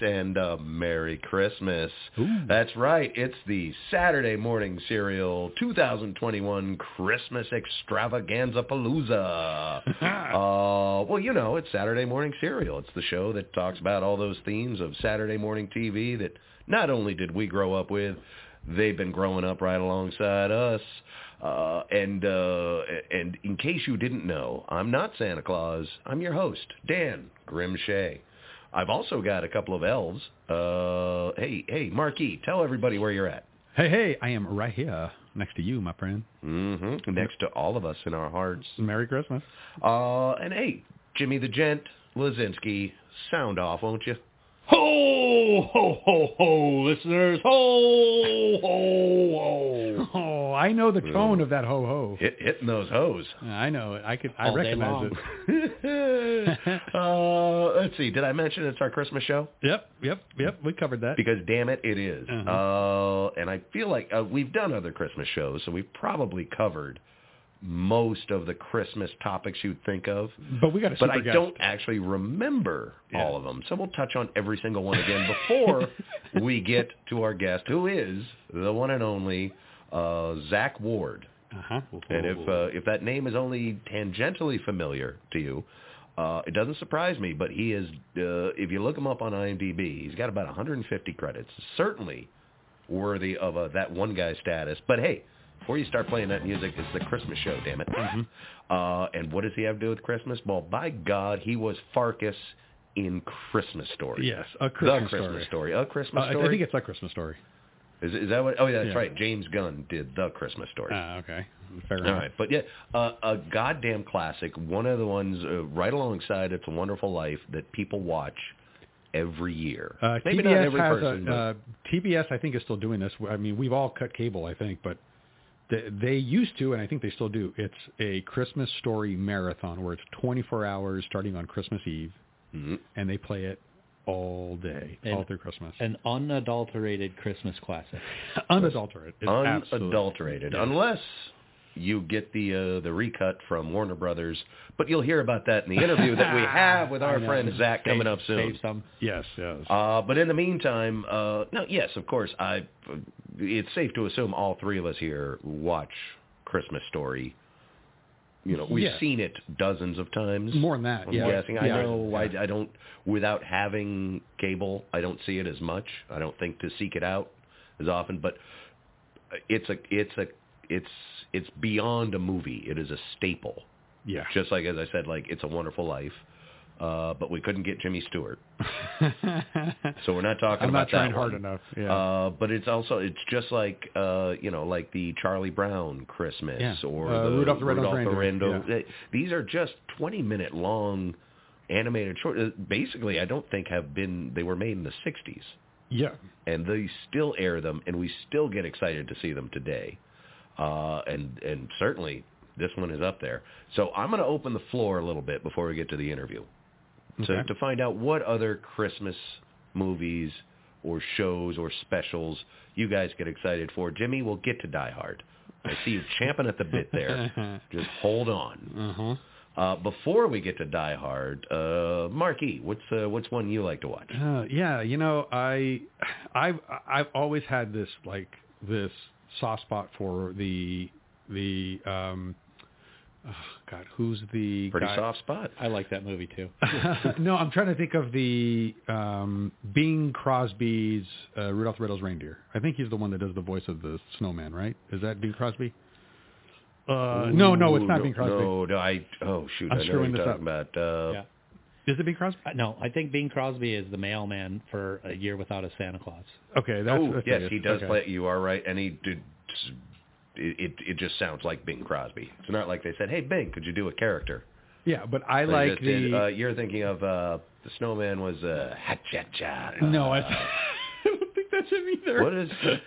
And uh, Merry Christmas. That's right. It's the Saturday Morning Cereal 2021 Christmas Extravaganza Palooza. uh, well, you know, it's Saturday Morning Cereal. It's the show that talks about all those themes of Saturday morning TV that not only did we grow up with, they've been growing up right alongside us. Uh, and uh, and in case you didn't know, I'm not Santa Claus. I'm your host, Dan Grimshay. I've also got a couple of elves. Uh, hey, hey, Marquis, tell everybody where you're at. Hey, hey, I am right here next to you, my friend. Mm-hmm. Next to all of us in our hearts. Merry Christmas. Uh, and hey, Jimmy the Gent, Lazinski, sound off, won't you? Ho, ho, ho, ho, listeners. Ho, ho, ho. Oh, I know the tone of that ho ho. Hit, hitting those hoes. I know it. I could. I All recognize it. uh, let's see. Did I mention it's our Christmas show? Yep, yep, yep. We covered that. Because damn it, it is. Uh-huh. Uh, and I feel like uh, we've done other Christmas shows, so we've probably covered most of the Christmas topics you'd think of. But we got a But I guest. don't actually remember Yeah. all of them. So we'll touch on every single one again before we get to our guest, who is the one and only uh, Zack Ward. Uh-huh. And if uh, if that name is only tangentially familiar to you, uh, it doesn't surprise me. But he is, uh, if you look him up on IMDb, he's got about 150 credits. Certainly worthy of uh, that one guy status. But hey, before you start playing that music, it's the Christmas show, damn it. Uh, and what does he have to do with Christmas? Well, by God, he was Farkus in Christmas Story. yes, a Christmas, the Christmas story. story. A Christmas Uh, story. I think it's a Christmas story. is, is that what? Oh, yeah, that's Yeah. right. James Gunn did the Christmas story. Ah, okay. Fair All enough. right, but yeah, uh, a goddamn classic. One of the ones uh, right alongside "It's a Wonderful Life" that people watch every year. Uh, Maybe TBS not every person. a, uh, TBS, I think, is still doing this. I mean, we've all cut cable, I think, but they, they used to, and I think they still do. It's a Christmas story marathon where it's 24 hours starting on Christmas Eve, but, Mhm. and they play it all day, And- all through Christmas. An unadulterated Christmas classic. Unadulterated. Unadulterated, Yes. unless you get the uh, the recut from Warner Brothers. But you'll hear about that in the interview that we have with our I know. friend Zack Save- coming up soon. Save some. Yes, yes. Uh, but in the meantime, uh, no, yes, of course, I. It's safe to assume all three of us here watch Christmas Story. You know, we've Yeah. seen it dozens of times. More than that, I'm yeah. guessing. I Yeah. know. Yeah. I, I don't. Without having cable, I don't see it as much. I don't think to seek it out as often. But it's a. It's a. It's it's beyond a movie. It is a staple. yeah. Just like as I said, like it's a Wonderful Life. Uh, but we couldn't get Jimmy Stewart, so we're not talking I'm about not trying hard one. enough. Yeah. Uh, but it's also it's just like uh, you know like the Charlie Brown Christmas Yeah. or Uh, the Rudolph the Red-Nosed Reindeer, Red-Nosed- These are just 20 minute long animated short. uh, Basically, I don't think have been they were made in the 60s yeah. and they still air them and we still get excited to see them today. Uh, and and certainly this one is up there. So I'm going to open the floor a little bit before we get to the interview to, Okay. to find out what other Christmas movies or shows or specials you guys get excited for. Jimmy, we'll get to Die Hard. I see you champing at the bit there. Just hold on. Uh-huh. Uh, before we get to Die Hard, uh, Marky, what's uh, what's one you like to watch? Uh, yeah, you know, I, I've I've always had this like this soft spot for the the um, oh, God, who's the Pretty guy? soft spot. I like that movie too. no, I'm trying to think of the um, Bing Crosby's uh, Rudolph the Red-Nosed Reindeer. I think he's the one that does the voice of the snowman, right? Is that Bing Crosby? Uh, no, no, it's not no, Bing Crosby. No, no, I. Oh shoot, I'm I know screwing what you're this talking about. Uh, yeah. Is it Bing Crosby? Uh, No, I think Bing Crosby is the mailman for A Year Without a Santa Claus. Okay, that's, oh, that's yes, it. he does Okay. play. You are right, and he did. It, it it just sounds like Bing Crosby. It's not like they said, "Hey, Bing, could you do a character?" Yeah, but I They like just did, the. uh, you're thinking of uh, the snowman was uh, ha cha cha. no, I, I don't think that's him either. What is?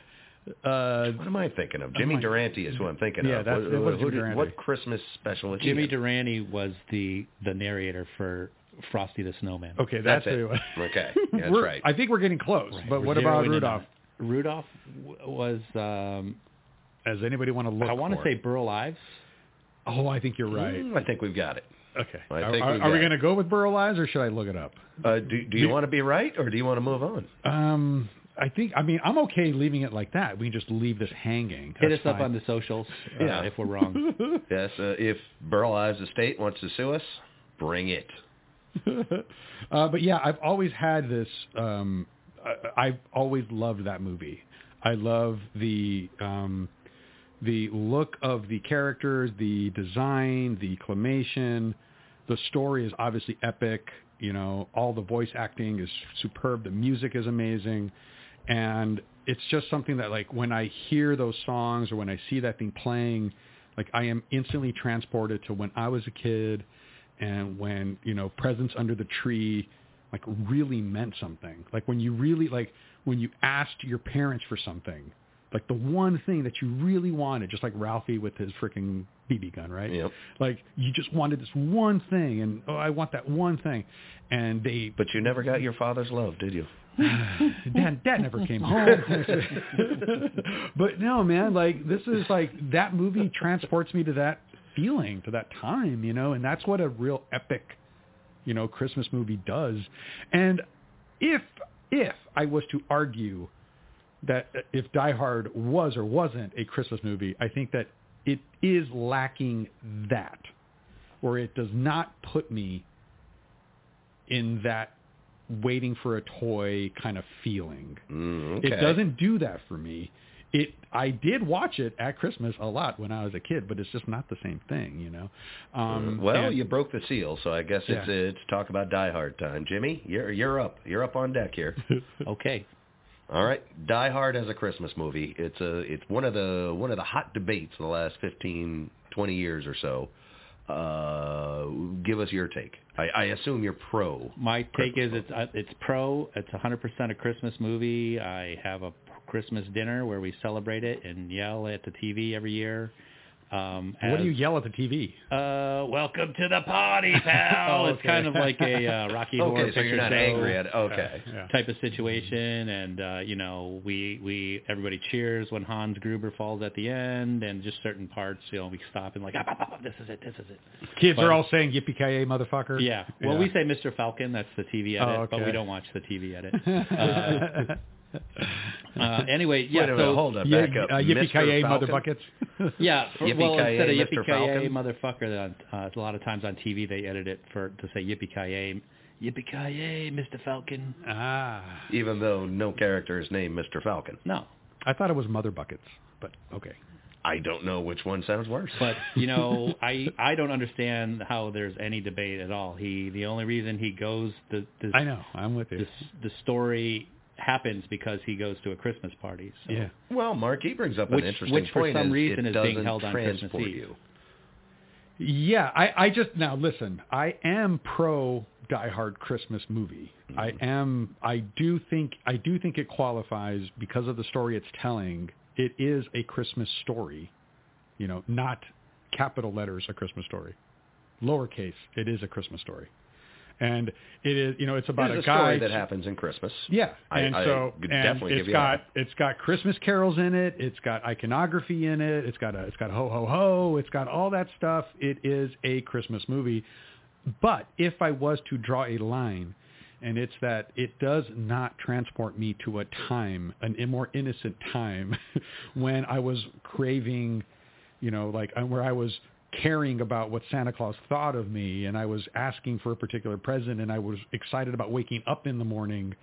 Uh, What am I thinking of? Jimmy my- Durante is who I'm thinking Yeah, of. that's- what, it was who Jimmy did- what Christmas special? is he Jimmy in? Durante was the the narrator for Frosty the Snowman. okay, that's, That's it. who it was. Okay, that's We're- right. I think we're getting close. Right, But we're what about Rudolph? Rudolph w- was um, Does anybody want to look? I want to say it? Burl Ives. Oh, I think you're right. Mm, I think we've got it. Okay. I are think are, we've are we going to go with Burl Ives or should I look it up? Uh, do do you want to be right or do you want to move on? Um, I think. I mean, I'm okay leaving it like that. We can just leave this hanging. Hit That's us up on the socials uh, Yeah. if we're wrong. Yes. Uh, if Burl Ives Estate wants to sue us, bring it. uh, but yeah, I've always had this. Um, I, I've always loved that movie. I love the um, the look of the characters, the design, the Claymation. The story is obviously epic. You know, all the voice acting is superb. The music is amazing, and it's just something that like when I hear those songs or when I see that thing playing, like I am instantly transported to when I was a kid and when you know presents under the tree like really meant something like when you really like when you asked your parents for something like the one thing that you really wanted just like ralphie with his freaking bb gun right Yep. like you just wanted this one thing and oh i want that one thing and they But you never got your father's love, did you? dad dad never came home but no man like this is like that movie transports me to that feeling to that time you know and that's what a real epic you know christmas movie does and if if i was to argue that if die hard was or wasn't a christmas movie i think that it is lacking that where it does not put me in that waiting for a toy kind of feeling. Mm, okay. It doesn't do that for me. It I did watch it at Christmas a lot when I was a kid, but it's just not the same thing, you know. Um, well, and- you broke the seal, so I guess it's Yeah. it's talk about Die Hard time. Jimmy, you're you're up. You're up on deck here. Okay. All right, Die Hard as a Christmas movie. It's a it's one of the one of the hot debates of the last 15, 20 years or so. Uh, give us your take. I, I assume you're pro. My take is it's uh, it's pro. It's 100% a Christmas movie. I have a Christmas dinner where we celebrate it and yell at the TV every year. Um, what do you yell at the TV? Uh, welcome to the party, pal. Oh, It's kind of like a uh, Rocky Horror Okay, so Picture you're not Show angry at. Okay. Yeah. type of situation, and uh, you know, we we everybody cheers when Hans Gruber falls at the end, and just certain parts, you know, we stop and like, ah, ah, ah, ah, this is it, this is it. Kids But- are all saying yippee ki yay, motherfucker. Yeah. Well, we say Mr. Falcon. That's the TV edit, Oh, but we don't watch the TV edit. Uh, uh, anyway, yeah. Wait a minute, so hold on, Yeah, back up. uh, yippee ki yay, Falcon? mother buckets. Yeah, for, well, instead of yippee ki Falcon? motherfucker, uh, a lot of times on TV they edit it for to say yippee ki yippee ki Mr. Falcon. ah, Even though no character is named Mr. Falcon. No, I thought it was mother buckets, but okay. I don't know which one sounds worse. but you know, I I don't understand how there's any debate at all. He the only reason he goes the the I know. I'm with you. the, the story happens because he goes to a Christmas party. So. Yeah. Well, Mark, he brings up Which- an interesting which for some is reason is being held on Christmas Eve. you. Yeah, I, I just now listen. I am pro Die Hard Christmas movie. I mm-hmm. am. I do think. I do think it qualifies because of the story it's telling. It is a Christmas story. You know, not capital letters a Christmas story. Lowercase. It is a Christmas story, and it is. You know, it's about It's a guy story that happens in Christmas. yeah, I- and I so could and it's got it's got Christmas carols in it. It's got iconography in it. It's got a it's got ho ho ho. It's got all that stuff. It is a Christmas movie. But if I was to draw a line, and it's that it does not transport me to a time, an more innocent time, when I was craving you know, like uh, where I was caring about what Santa Claus thought of me, and I was asking for a particular present, and I was excited about waking up in the morning.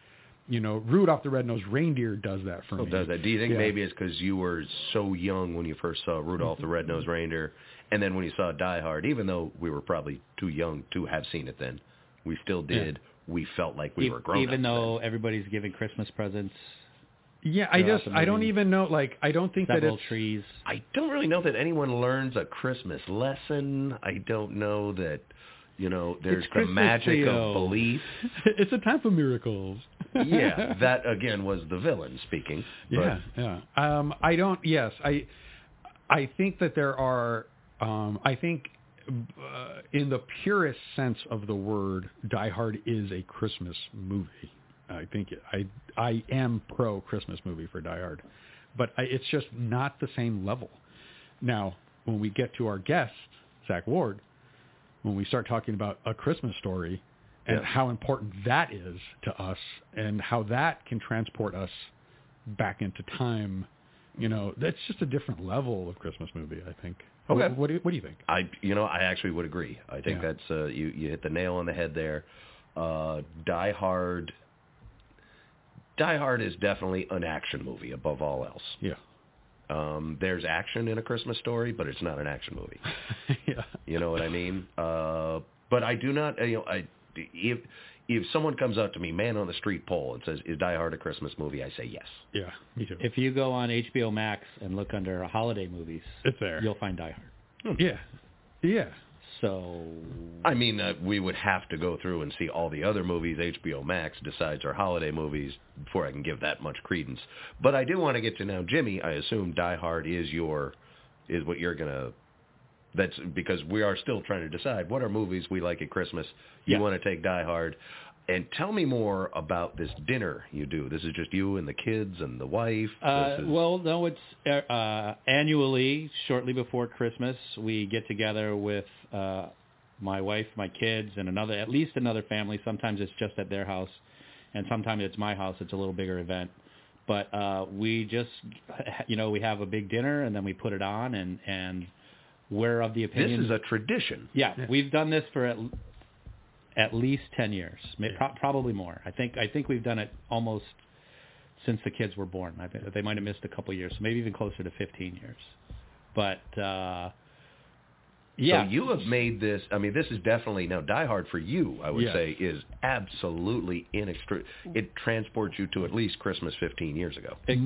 You know, Rudolph the Red-Nosed Reindeer does that for Oh, me. does that? Do you think Yeah. maybe it's because you were so young when you first saw Rudolph the Red-Nosed Reindeer, and then when you saw Die Hard, even though we were probably too young to have seen it then, we still did. We felt like we E- were grown even though everybody's giving Christmas presents, Yeah, I just I don't even know. Like, I don't think that several it's trees. I don't really know that anyone learns a Christmas lesson. I don't know that, you know, there's It's the Christmas, magic Theo. of belief. it's a time for miracles. yeah, that again was the villain speaking. but- Yeah, yeah. Um, I don't. Yes, I. I think that there are. Um, I think, uh, in the purest sense of the word, Die Hard is a Christmas movie. I think I I am pro Christmas movie for Die Hard, but I, it's just not the same level. Now, when we get to our guest, Zack Ward, when we start talking about a Christmas story and Yeah. how important that is to us and how that can transport us back into time, you know, that's just a different level of Christmas movie, I think. Okay. What, what, do, you, what do you think? I you know I actually would agree. I think Yeah. that's uh, you you hit the nail on the head there. Uh, Die Hard. Die Hard is definitely an action movie above all else. Yeah. Um, there's action in a Christmas story, but it's not an action movie. yeah. You know what I mean? Uh, but I do not. uh, You know, I if if someone comes up to me, man on the street poll, and says, "Is Die Hard a Christmas movie?" I say yes. Yeah, me too. If you go on HBO Max and look under holiday movies, It's there. you'll find Die Hard. Yeah. Yeah. So I mean, uh, we would have to go through and see all the other movies HBO Max decides are holiday movies before I can give that much credence. But I do want to get to now, Jimmy. I assume Die Hard is your is what you're gonna. That's because we are still trying to decide what are movies we like at Christmas. You Yeah. want to take Die Hard, and tell me more about this dinner you do. This is just you and the kids and the wife. Uh, is- well, no, it's uh, uh, annually, shortly before Christmas, we get together with uh, my wife, my kids, and another, at least another family. Sometimes it's just at their house, and sometimes it's my house. It's a little bigger event, but uh, we just, you know, we have a big dinner and then we put it on, and and we're of the opinion. this is a tradition. yeah, we've done this for at, at least ten years, may, pro- probably more. I think I think we've done it almost since the kids were born. I think they might have missed a couple years, so maybe even closer to 15 years. But uh, yeah, So you have made this. I mean, this is definitely now Die Hard for you. I would Yes. say is absolutely inextru It transports you to at least Christmas 15 years ago. It's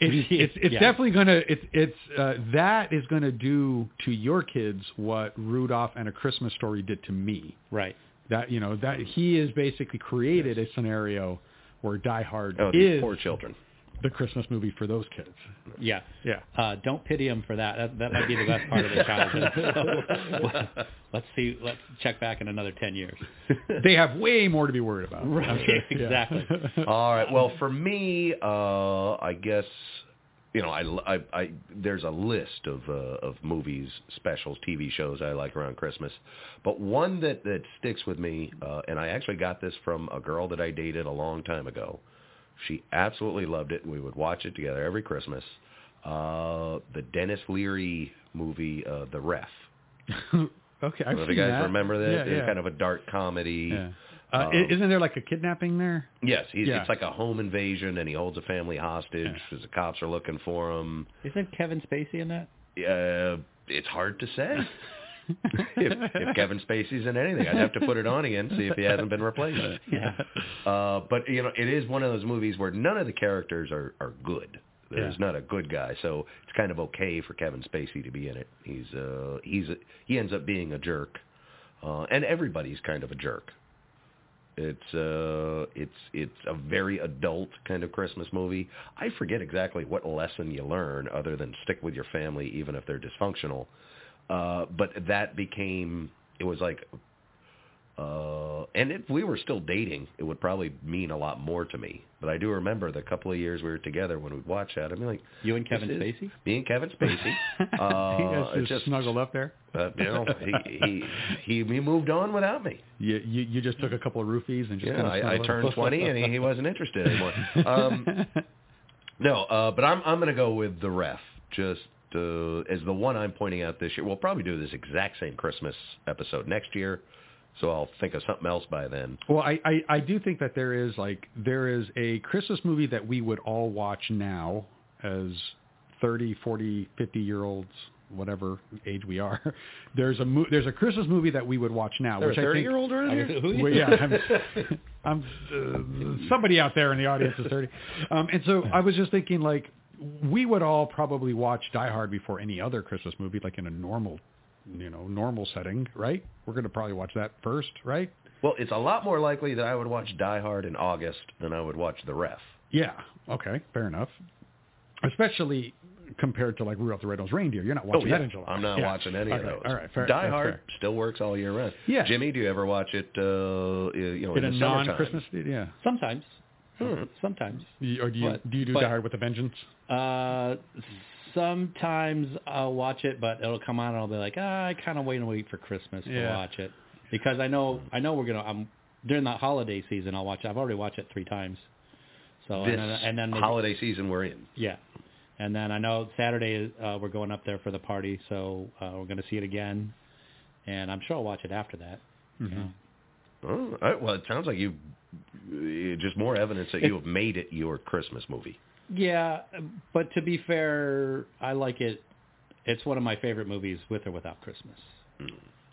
it's, it's Yeah. definitely gonna it's it's uh, that is gonna do to your kids what Rudolph and a Christmas Story did to me. right. That you know that he has basically created a scenario where Die Hard Oh, is poor children. the Christmas movie for those kids. Yeah, Yeah. Uh, don't pity them for that. that. That might be the best part of their childhood. So, let's see. Let's check back in another 10 years. They have way more to be worried about. Right, sure. Yeah. exactly. All right. Well, for me, uh, I guess you know, I, I, I there's a list of uh, of movies, specials, TV shows I like around Christmas, but one that that sticks with me, uh, and I actually got this from a girl that I dated a long time ago. She absolutely loved it. We would watch it together every Christmas. Uh, the Denis Leary movie, uh, The Ref. okay, I I've don't know if you guys that. remember that. Yeah, It's yeah. kind of a dark comedy. yeah. Uh, Um, isn't there like a kidnapping there? Yes, he's, Yeah. it's like a home invasion, and he holds a family hostage Yeah. because the cops are looking for him. Isn't Kevin Spacey in that? Uh, it's hard to say if, if Kevin Spacey's in anything. I'd have to put it on again, see if he hasn't been replaced. Yeah. Uh, but you know, it is one of those movies where none of the characters are are good. There's Yeah. not a good guy, so it's kind of okay for Kevin Spacey to be in it. He's uh he's a, he ends up being a jerk, uh, and everybody's kind of a jerk. It's uh it's it's a very adult kind of Christmas movie. I forget exactly what lesson you learn other than stick with your family even if they're dysfunctional. Uh but that became it was like uh and if we were still dating, it would probably mean a lot more to me. But I do remember the couple of years we were together when we'd watch that. I mean, like, You and Kevin is- Spacey? Me and Kevin Spacey. you Uh, guys just, just snuggled up there. uh, you know, he, he he he moved on without me. You, you you just took a couple of roofies and just Yeah, kind of I, I turned 20 and he, he wasn't interested anymore. Um, no, uh, but I'm I'm going to go with the ref. Just uh, as the one I'm pointing out this year. We'll probably do this exact same Christmas episode next year, so I'll think of something else by then. Well, I, I, I do think that there is like there is a Christmas movie that we would all watch now as 30, 40, 50 year olds, whatever age we are. There's a mo- there's a Christmas movie that we would watch now, There a which I think 30 year old around here? Who- well, yeah, I'm, I'm uh, somebody out there in the audience is 30. Um, and so I was just thinking like we would all probably watch Die Hard before any other Christmas movie, like in a normal, you know, normal setting, right? We're going to probably watch that first, right? Well, it's a lot more likely that I would watch Die Hard in August than I would watch The Ref. Yeah. Okay. Fair enough. Especially compared to like Rudolph the Red-Nosed Reindeer. You're not watching that in July. Oh, I'm not Yeah. watching any of those. All right. Fair, Die Hard fair. still works all year round. Yeah. Jimmy, do you ever watch it? Uh, you know, In in, a the summertime? non-Christmas, yeah. Sometimes. Hmm. Sometimes. Or do you But- do you do but- Die Hard with a Vengeance? Uh, sometimes I'll watch it, but it'll come on and I'll be like, ah, I kind of wait and wait for Christmas to Yeah. watch it because I know I know we're gonna. I'm during the holiday season. I'll watch. It. I've already watched it three times. So This and then, and then maybe- holiday season we're in. yeah, and then I know Saturday uh, we're going up there for the party, so uh, we're gonna see it again, and I'm sure I'll watch it after that. you know. Oh, all right. well, it sounds like you just more evidence that you have made it your Christmas movie. Yeah, but to be fair, I like it. It's one of my favorite movies, with or without Christmas. Hmm.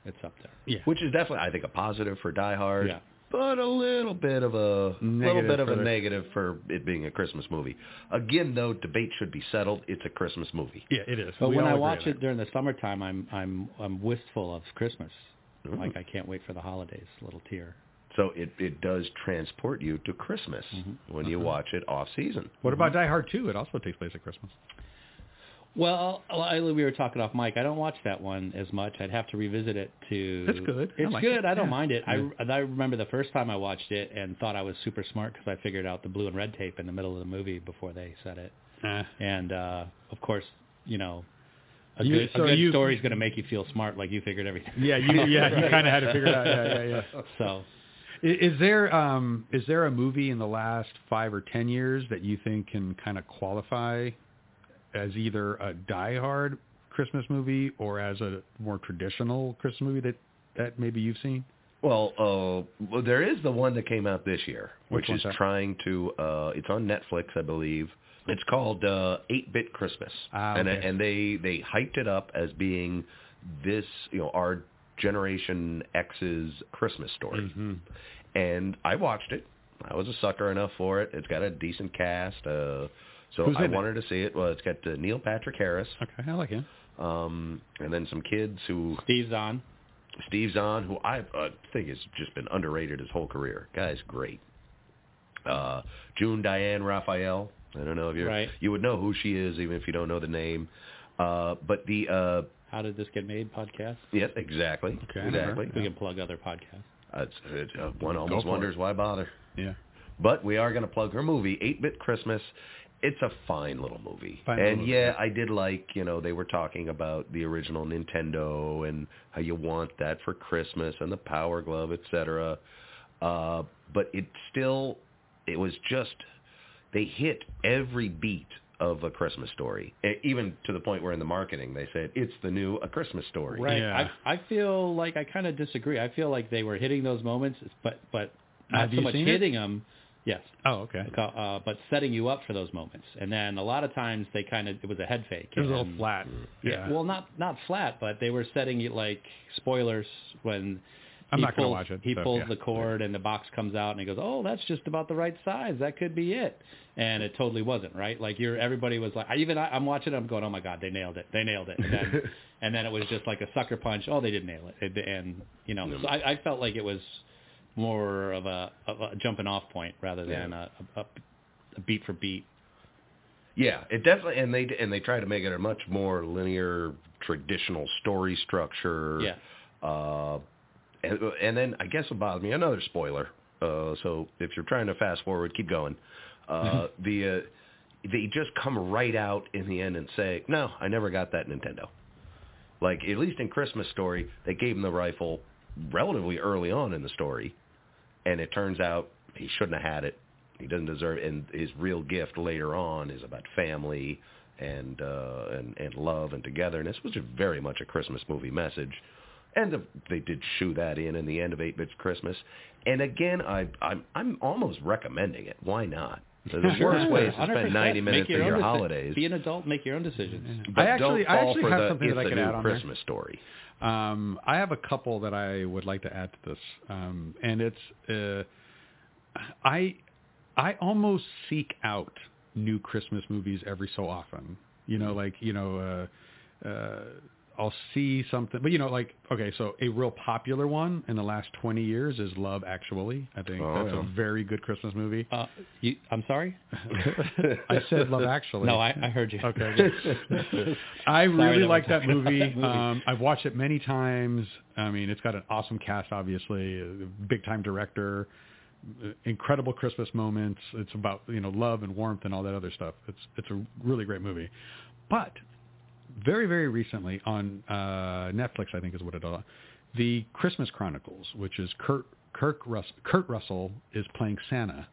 It's up there. Yeah. which is definitely I think a positive for Die Hard. Yeah. But a little bit of a little bit of a the- negative for it being a Christmas movie. Again, though, debate should be settled. It's a Christmas movie. Yeah, it is. But We when I watch it that. during the summertime, I'm I'm I'm wistful of Christmas. Ooh. Like I can't wait for the holidays. Little tear. So it it does transport you to Christmas when you watch it off season. What about Die Hard 2? It also takes place at Christmas. Well, I, we were talking off mic. I don't watch that one as much. I'd have to revisit it to. It's good. I It's like good. it. I don't Yeah. mind it. Yeah. I I remember the first time I watched it and thought I was super smart because I figured out the blue and red tape in the middle of the movie before they said it. Eh. And uh, of course, you know, a You- good, so a good you- story is going to make you feel smart, like you figured everything. Yeah, you yeah you kind of had to figure it out. Yeah, yeah, yeah. So Is, there um is there a movie in the last five or ten years that you think can kind of qualify as either a Die Hard Christmas movie or as a more traditional Christmas movie that that maybe you've seen? Well, uh, well, there is the one that came out this year, Which which is that? trying to. Uh, it's on Netflix, I believe. It's called uh, Eight Bit Christmas, Ah, and and they they hyped it up as being this, you know, our Generation X's Christmas story. Mm-hmm. And I watched it. I was a sucker enough for it. It's got a decent cast, uh, so Who's I in it? wanted to see it. Well, it's got uh, Neil Patrick Harris, Okay, I like him. um, and then some kids who Steve's on. Steve Zahn, who I uh, think has just been underrated his whole career. Guy's great. Uh, June Diane Raphael. I don't know if you Right. you would know who she is even if you don't know the name. Uh, but the uh, How did this get made? Podcast. yes, exactly, Okay, exactly. We can plug other podcasts. Uh, it's, it's, uh, one almost wonders it. why bother. Yeah. But we are going to plug her movie, 8-Bit Christmas. It's a fine little movie. Fine and movie, yeah, yeah. I did like, you know, they were talking about the original Nintendo and how you want that for Christmas and the Power Glove, etc. Uh, but it still, it was just, they hit every beat of a Christmas story. E- Even to the point where in the marketing they said, it's the new A Christmas Story. Right. Yeah. I I feel like I kind of disagree. I feel like they were hitting those moments, but but not Have so much seen it? hitting them. Yes. Oh, okay. Uh, but setting you up for those moments, and then a lot of times they kind of it was a head fake. It was a little and- flat. Yeah. Well, not not flat, but they were setting you like spoilers when I'm he not gonna pulls, watch it, He so, pulls yeah. the cord and the box comes out and he goes, "Oh, that's just about the right size. That could be it." And it totally wasn't, right? Like you're everybody was like, I even I, I'm watching it, I'm going, "Oh my god, they nailed it. They nailed it." And then and then it was just like a sucker punch. Oh, they didn't nail it. And, and you know, so I, I felt like it was more of a, of a jumping off point rather than a, a, a beat for beat. Yeah, it definitely, and they and they try to make it a much more linear, traditional story structure. Yeah. Uh, and, and then I guess what bothers me another spoiler. Uh, so if you're trying to fast forward, keep going. Uh, the uh, they just come right out in the end and say, "No, I never got that Nintendo." Like at least in Christmas Story, they gave him the rifle relatively early on in the story, and it turns out he shouldn't have had it. He doesn't deserve, and his real gift later on is about family and uh, and and love and togetherness, which is very much a Christmas movie message. And the, they did shoe that in in the end of Eight Bits Christmas. And again, I I'm I'm almost recommending it. Why not? The Sure. worst way is to spend 90 Make minutes of own your deci- holidays. Be an adult, make your own decisions. But I actually- don't I actually for have the, something that it's I a could add on there. Christmas story. Um, I have a couple that I would like to add to this, um, and it's uh, I I almost seek out new Christmas movies every so often. You know, like you know, uh, uh, I'll see something, but you know, like okay, so a real popular one in the last twenty years is Love Actually. I think Oh, that's yeah. a very good Christmas movie. Uh, you, I'm sorry. I said Love Actually. No, I, I heard you. Okay. good. I really that like that movie. movie. Um, I've watched it many times. I mean, it's got an awesome cast, obviously, a big time director, uh, incredible Christmas moments. It's about you know love and warmth and all that other stuff. It's it's a really great movie. But very very recently on uh, Netflix, I think is what it is. The Christmas Chronicles, which is Kurt Kirk Rus- Kurt Russell is playing Santa.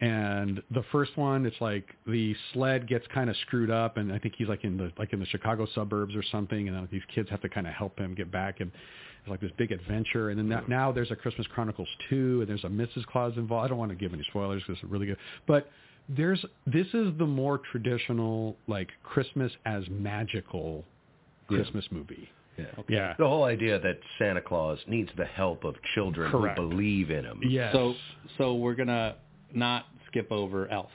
And the first one, it's like the sled gets kind of screwed up, and I think he's like in the like in the Chicago suburbs or something, and then these kids have to kind of help him get back, and it's like this big adventure. And then now, now there's a Christmas Chronicles two, and there's a Mrs. Claus involved. I don't want to give any spoilers because it's really good, but there's this is the more traditional like Christmas as magical Yeah. Christmas movie. Yeah. Yeah. The whole idea that Santa Claus needs the help of children Correct. who believe in him. Yes. So, so we're gonna not skip over Elf.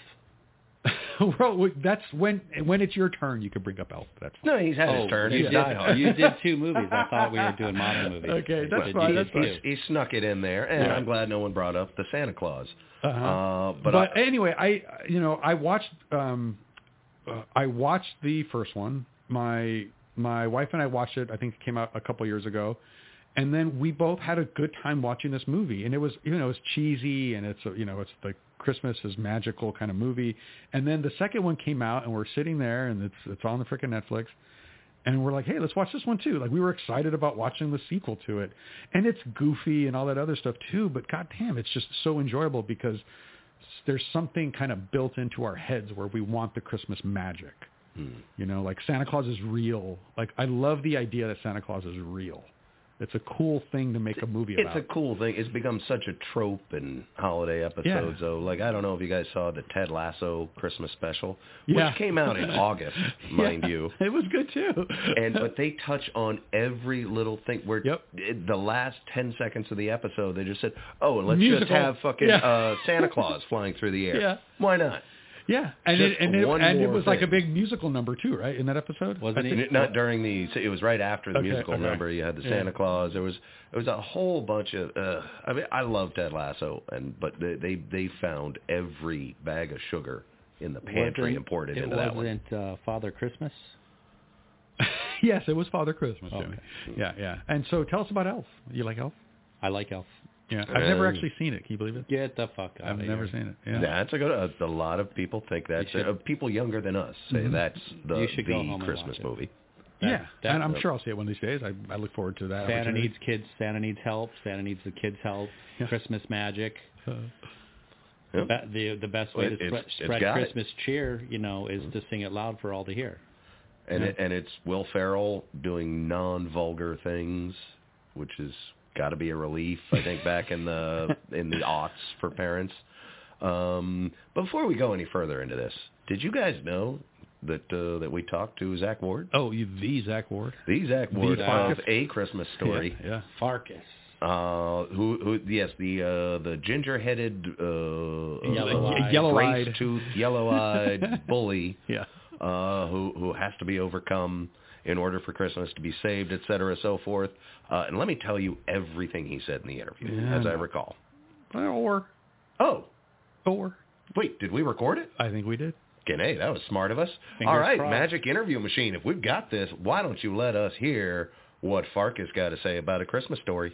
well, that's when when it's your turn, you can bring up Elf. That's No, he's had his turn. Oh, you He's did, you did two movies. I thought we were doing modern movies. Okay, that's You fine, that's two. fine. He snuck it in there, and Yeah. I'm glad no one brought up the Santa Claus. Uh-huh. Uh, but but, I, anyway, I you know I watched um, uh, I watched the first one. My my wife and I watched it. I think it came out a couple years ago, and then we both had a good time watching this movie. And it was you know it's cheesy and it's you know it's the Christmas is magical kind of movie. And then the second one came out, and we're sitting there, and it's it's on the freaking Netflix. And we're like, hey, let's watch this one too. Like we were excited about watching the sequel to it, and it's goofy and all that other stuff too. But goddamn, it's just so enjoyable because there's something kind of built into our heads where we want the Christmas magic. Hmm. You know, like Santa Claus is real. Like I love the idea that Santa Claus is real. It's a cool thing to make a movie it's about. It's a cool thing. It's become such a trope in holiday episodes. Yeah. Though, like I don't know if you guys saw the Ted Lasso Christmas special, Yeah. which came out in August, mind Yeah, you. It was good too. and but they touch on every little thing. Where Yep. the last ten seconds of the episode, they just said, "Oh, and let's Musical. just have fucking Yeah. uh, Santa Claus flying through the air." Yeah. Why not? Yeah, and Just it and it, one and it more was like a thing. big musical number too, right? In that episode, Wasn't I it? Not during the. It was right after the Okay, musical okay. number. You had the Yeah. Santa Claus. There was there was a whole bunch of. Uh, I mean, I love Ted Lasso, and but they they, they found every bag of sugar in the pantry Wasn't- and poured it, it into that one. wasn't uh, Father Christmas. yes, it was Father Christmas. Okay. Jimmy. Yeah, yeah. And so, tell us about Elf. You like Elf? I like Elf. Yeah, I've never actually seen it. Can you believe it? Get the fuck out I've of never here. seen it. Yeah. That's a good. A, a lot of people think that's should- uh, people younger than us say Mhm. that's the You should go home the and Christmas watch it. movie. yeah, that- and I'm sure I'll see it one of these days. I, I look forward to that. Santa opportunity. needs kids. Santa needs help. Santa needs the kids' help. Yeah. Christmas magic. Uh, Yep. Ba- the the best way Well, to it's- spread, it's spread got it. Christmas cheer, you know, is to sing it loud for all to hear. And Yeah. it, and it's Will Ferrell doing non-vulgar things, which has got to be a relief. I think back in the in the aughts for parents. Um, before we go any further into this, did you guys know that uh, that we talked to Zack Ward? oh, you the Zack Ward. The Zack Ward Zack. of A Christmas Story. Yeah. yeah. Farkus. Uh, who, who, yes, the uh, the ginger-headed, uh, Yellow-eyed. uh, Yellow-eyed. grace-toothed, yellow-eyed bully Yeah. uh, who who has to be overcome in order for Christmas to be saved, et cetera, so forth. Uh, and let me tell you everything he said in the interview, Yeah. as I recall. Or, Oh, or. wait, did we record it? I think we did. Okay, that was smart of us. Fingers All right, crossed. Magic Interview Machine, if we've got this, why don't you let us hear what Farkus got to say about a Christmas story?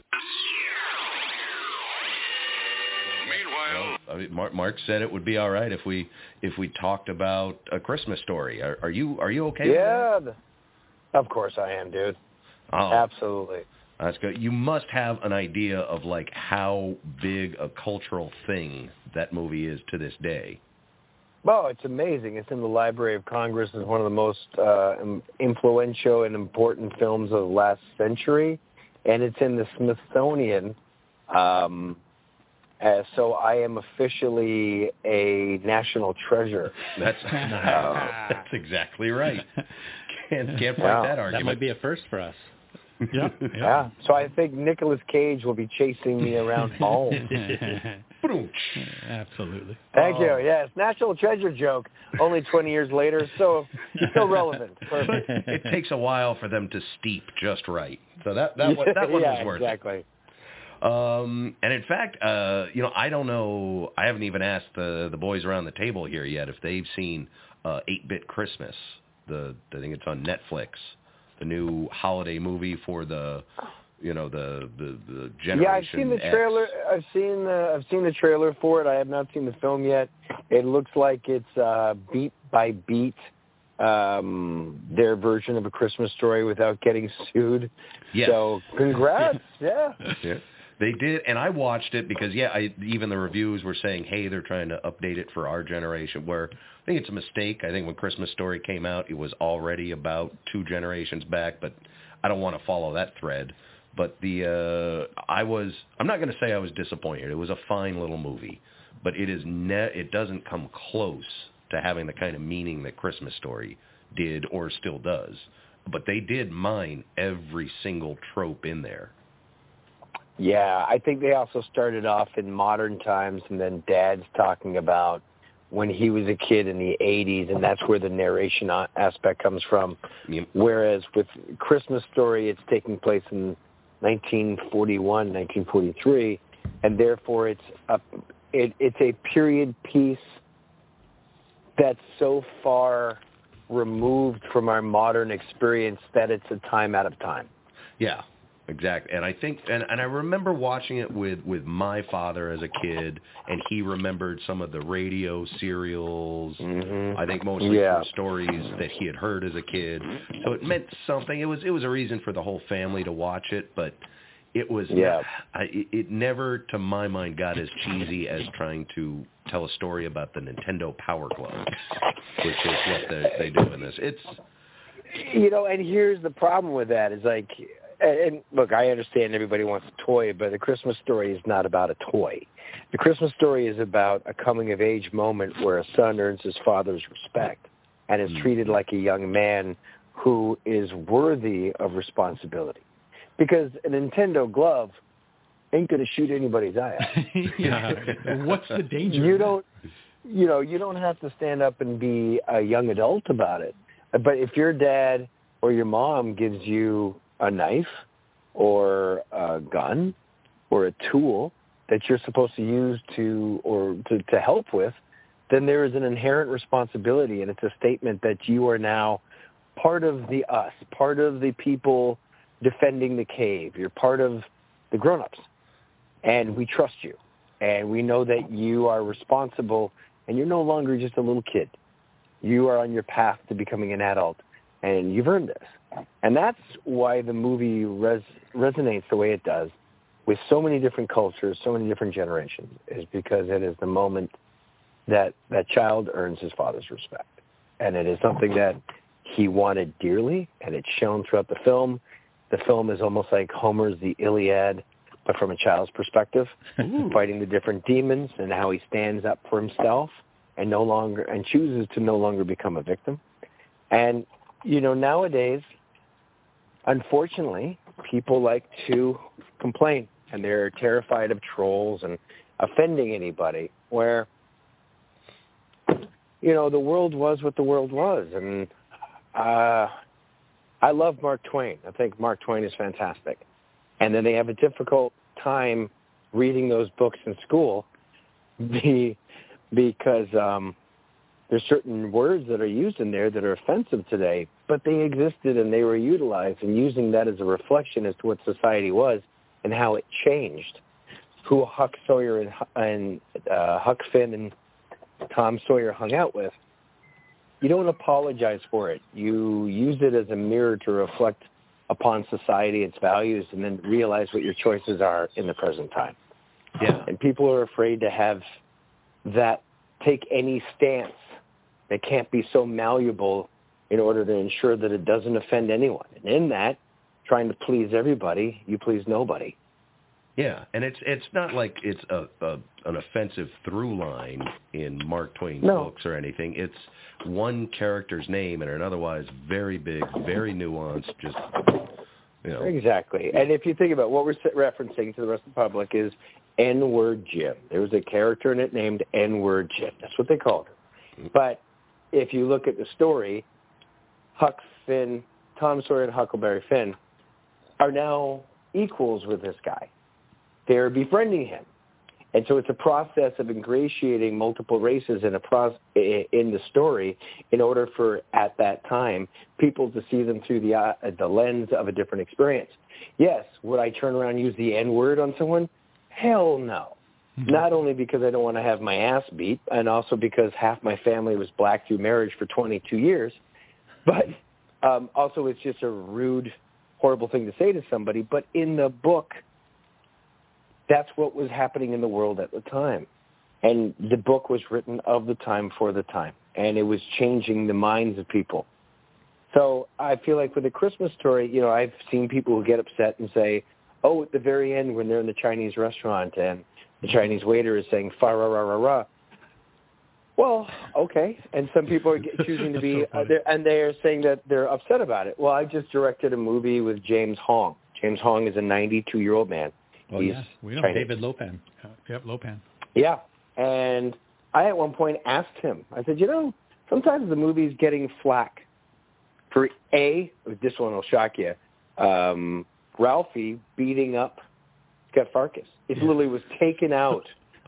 Meanwhile, I mean, Mark, Mark said it would be all right if we if we talked about a Christmas story. Are, are you are you okay? with that? Yeah, th- of course I am, dude. Oh, Absolutely. That's good. You must have an idea of like how big a cultural thing that movie is to this day. Oh, it's amazing. It's in the Library of Congress. It's one of the most uh, influential and important films of the last century, and it's in the Smithsonian. Um, uh, so I am officially a national treasure. That's that's exactly right. Can't can't fight Wow. that That might be a first for us. Yeah. Yeah. So I think Nicolas Cage will be chasing me around home. Absolutely. Thank Oh. you. Yes, national treasure joke. Only 20 years later, so still relevant. Perfect. it takes a while for them to steep just right. So that that one, that one yeah, was worth exactly. it. Um, and in fact, uh, you know, I don't know. I haven't even asked the the boys around the table here yet if they've seen uh, Eight Bit Christmas. The I think it's on Netflix. The new holiday movie for the you know the the, the generation. Yeah, I've seen the X. trailer. I've seen the I've seen the trailer for it. I have not seen the film yet. It looks like it's uh, beat by beat um, their version of a Christmas story without getting sued. Yes. So congrats. yeah. Yeah. They did, and I watched it because yeah, I even the reviews were saying, hey, they're trying to update it for our generation. Where I think it's a mistake. I think when Christmas Story came out, it was already about two generations back, but I don't want to follow that thread. But the uh I was I'm not going to say I was disappointed. It was a fine little movie, but it is ne- it doesn't come close to having the kind of meaning that Christmas Story did or still does. But they did mine every single trope in there. Yeah, I think they also started off in modern times, and then Dad's talking about when he was a kid in the 80s, and that's where the narration aspect comes from. Yep. Whereas with Christmas Story, it's taking place in 1941, 1943, and therefore it's a, it, it's a period piece that's so far removed from our modern experience that it's a time out of time. Yeah, exactly. And I think, and, and I remember watching it with with my father as a kid, and he remembered some of the radio serials. Mm-hmm. I think mostly Yeah. stories that he had heard as a kid. So it meant something. It was it was a reason for the whole family to watch it, but it was Yeah. I, it, it never, to my mind, got as cheesy as trying to tell a story about the Nintendo Power Glove, which is what they, they do in this. It's you know, and here's the problem with that is like, and, and look, I understand everybody wants a toy, but the Christmas story is not about a toy. The Christmas story is about a coming of age moment where a son earns his father's respect and is hmm. treated like a young man who is worthy of responsibility. Because a Nintendo glove ain't going to shoot anybody's eye out. yeah. What's the danger? you don't you know you don't have to stand up and be a young adult about it but if your dad or your mom gives you a knife or a gun or a tool that you're supposed to use to or to, to help with then there is an inherent responsibility and it's a statement that you are now part of the us part of the people defending the cave you're part of the grown-ups and we trust you and we know that you are responsible and you're no longer just a little kid. You are on your path to becoming an adult and you've earned this. And that's why the movie res- resonates the way it does with so many different cultures, so many different generations, is because it is the moment that that child earns his father's respect. And it is something that he wanted dearly, and it's shown throughout the film. The film is almost like Homer's The Iliad, but from a child's perspective, fighting the different demons and how he stands up for himself and no longer and chooses to no longer become a victim. And you know, nowadays, unfortunately, people like to complain and they're terrified of trolls and offending anybody where you know, the world was what the world was and uh I love Mark Twain. I think Mark Twain is fantastic. And then they have a difficult time reading those books in school be, because um, there's certain words that are used in there that are offensive today, but they existed and they were utilized and using that as a reflection as to what society was and how it changed. Who Huck Sawyer and, and uh, Huck Finn and Tom Sawyer hung out with you don't apologize for it. You use it as a mirror to reflect upon society, its values, and then realize what your choices are in the present time. yeah. And people are afraid to have that take any stance It can't be so malleable in order to ensure that it doesn't offend anyone. And in that, trying to please everybody, you please nobody. Yeah, and it's it's not like it's a, a an offensive through line in Mark Twain's No. books or anything. It's one character's name and an otherwise very big, very nuanced, just you know. Exactly. And if you think about what we're referencing to the rest of the public is N-word Jim. There was a character in it named N-word Jim. That's what they called him. Mm-hmm. But if you look at the story, Huck Finn, Tom Sawyer and Huckleberry Finn are now equals with this guy. They're befriending him. And so it's a process of ingratiating multiple races in a pro- in the story in order for at that time people to see them through the uh, the lens of a different experience. Yes, would I turn around and use the N word on someone? Hell no. Not only because I don't want to have my ass beat, and also because half my family was black through marriage for 22 years, but um, also it's just a rude, horrible thing to say to somebody. But in the book, that's what was happening in the world at the time. And the book was written of the time for the time. And it was changing the minds of people. So I feel like with a Christmas story, you know, I've seen people who get upset and say, oh, at the very end when they're in the Chinese restaurant and the Chinese waiter is saying, fa ra ra ra ra. Well, okay. And some people are choosing to be, uh, they're- and they are saying that they're upset about it. Well, I just directed a movie with James Hong. James Hong is a 92-year-old man. Oh, He's yeah. We know. Chinese. David Lo Pan. Uh, yep, Lo Pan. Yeah. And I at one point asked him, I said, you know, sometimes the movie's getting flack for A, this one will shock you, um, Ralphie beating up Scut Farkus. It literally was taken out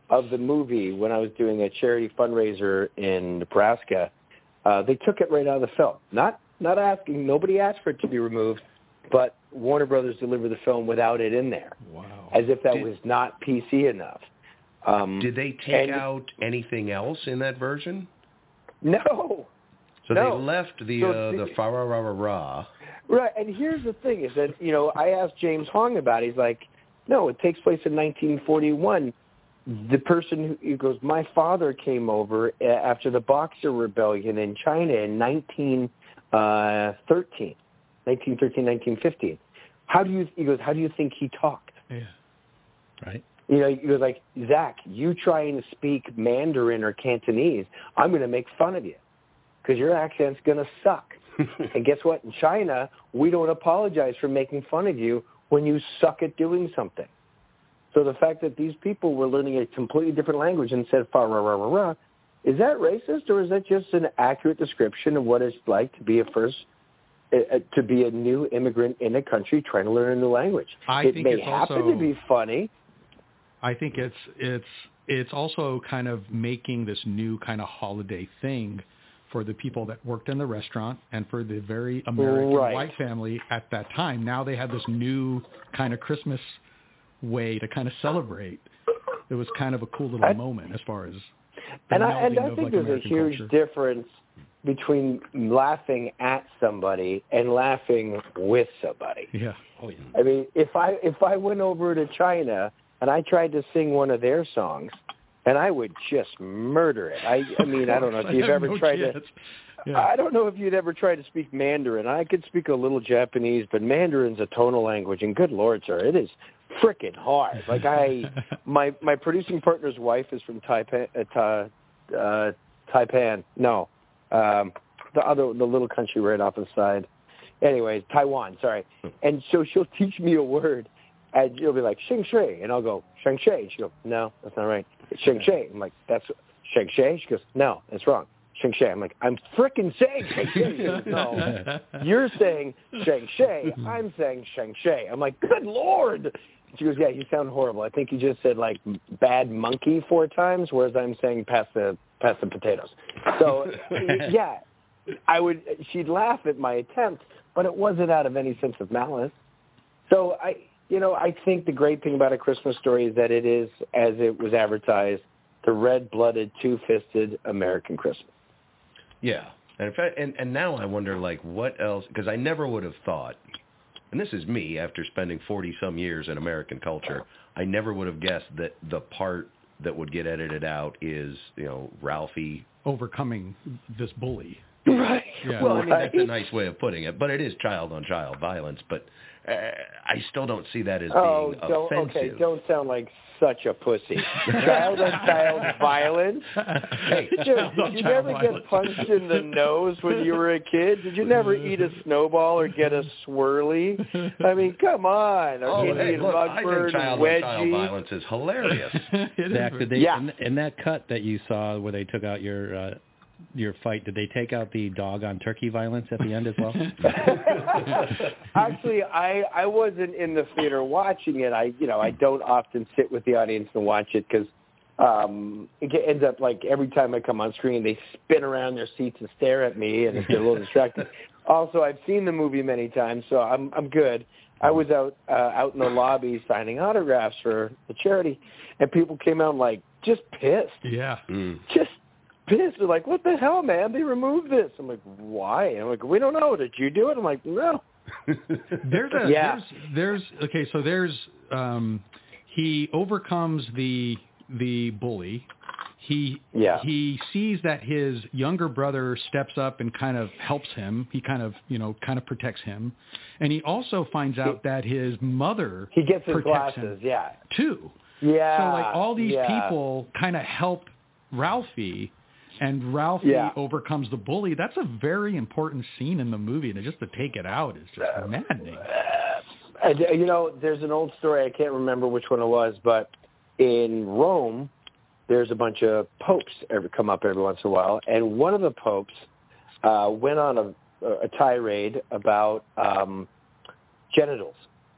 of the movie when I was doing a charity fundraiser in Nebraska. Uh, they took it right out of the film. Not not asking, nobody asked for it to be removed, but Warner Brothers delivered the film without it in there, Wow. as if that Did- was not PC enough. Um, Did they take and- out anything else in that version? No. So No. they left the So uh, the- fa ra ra ra ra. Right, and here's the thing is that, you know, I asked James Hong about it. He's like, no, it takes place in 1941. The person who he goes, my father came over uh, after the Boxer Rebellion in China in 1913, 1913, 1915. How do you, he goes, how do you think he talked? Yeah. Right. You know, he was like, Zack, you trying to speak Mandarin or Cantonese, I'm going to make fun of you because your accent's going to suck. and guess what? In China, we don't apologize for making fun of you when you suck at doing something. So the fact that these people were learning a completely different language and said fa ra ra ra ra, is that racist or is that just an accurate description of what it's like to be a first uh, uh, to be a new immigrant in a country trying to learn a new language? I it think may it's happen also- to be funny. I think it's it's it's also kind of making this new kind of holiday thing for the people that worked in the restaurant and for the very American Right. white family at that time. Now they had this new kind of Christmas way to kind of celebrate. It was kind of a cool little I- moment as far as And I, and I think like, there's a huge culture. difference between laughing at somebody and laughing with somebody. Yeah. Oh, yeah. I mean, if I if I went over to China and I tried to sing one of their songs, and I would just murder it. I I mean, I don't know if you've ever no tried to. Yeah. I don't know if you'd ever tried to speak Mandarin. I could speak a little Japanese, but Mandarin's a tonal language, and good lord, sir, it is frickin' hard. Like I, my my producing partner's wife is from Taipan, uh, uh, Taipan. No, um, the other the little country right off the side. Anyways, Taiwan. Sorry. And so she'll teach me a word, and she'll be like Sheng Shui, and I'll go Sheng Shui. She goes, No, that's not right. It's Sheng Shui. I'm like, That's Sheng Shui. She goes, No, that's wrong. Sheng Shui. I'm like, I'm frickin' saying Sheng Shui. Goes, No, you're saying Sheng Shui. I'm saying Sheng Shui. I'm like, Good lord. She goes, Yeah, you sound horrible. I think you just said like bad monkey four times, whereas I'm saying pass the pass the potatoes. So yeah, I would. She'd laugh at my attempt, but it wasn't out of any sense of malice. So I, you know, I think the great thing about a Christmas story is that it is, as it was advertised, the red-blooded, two-fisted American Christmas. Yeah, and in fact, and and now I wonder like what else because I never would have thought, and this is me after spending forty some years in American culture, I never would have guessed that the part that would get edited out is you know Ralphie overcoming this bully. Right. Yeah. Well, I mean that's a nice way of putting it, but it is child on child violence. But uh, I still don't see that as Oh, being don't offensive. okay. Don't sound like such a pussy. child on child violence. Hey, Did you, Child did you never violence. get punched in the nose when you were a kid? Did you never eat a snowball or get a swirly? I mean, come on. Oh, Or hey, Indian look, I think child on child violence is hilarious. It is Zack, very- did they Yeah. in, in that cut that you saw where they took out your uh, your fight? Did they take out the dog on turkey violence at the end as well? Actually, I I wasn't in the theater watching it. I you know I don't often sit with the audience and watch it because um, it ge- ends up like every time I come on screen, they spin around their seats and stare at me, and it's a little distracting. Also, I've seen the movie many times, so I'm I'm good. I was out uh, out in the lobby signing autographs for the charity, and people came out like just pissed yeah. Mm. just pissed. They're like, "What the hell, man? They removed this." I'm like, "Why?" And I'm like, "We don't know. Did you do it?" I'm like, "No." There's a Yeah. there's, there's okay, so there's um he overcomes the the bully. He Yeah. he sees that his younger brother steps up and kind of helps him. He kind of, you know, kind of protects him. And he also finds out that his mother He gets his protects glasses. him Yeah. too. Yeah. So like all these yeah. people kind of help Ralphie and Ralphie Yeah. overcomes the bully. That's a very important scene in the movie and just to take it out is just maddening. Uh, you know, there's an old story. I can't remember which one it was, but in Rome, there's a bunch of popes ever come up every once in a while, and one of the popes uh, went on a, a tirade about um, genitals.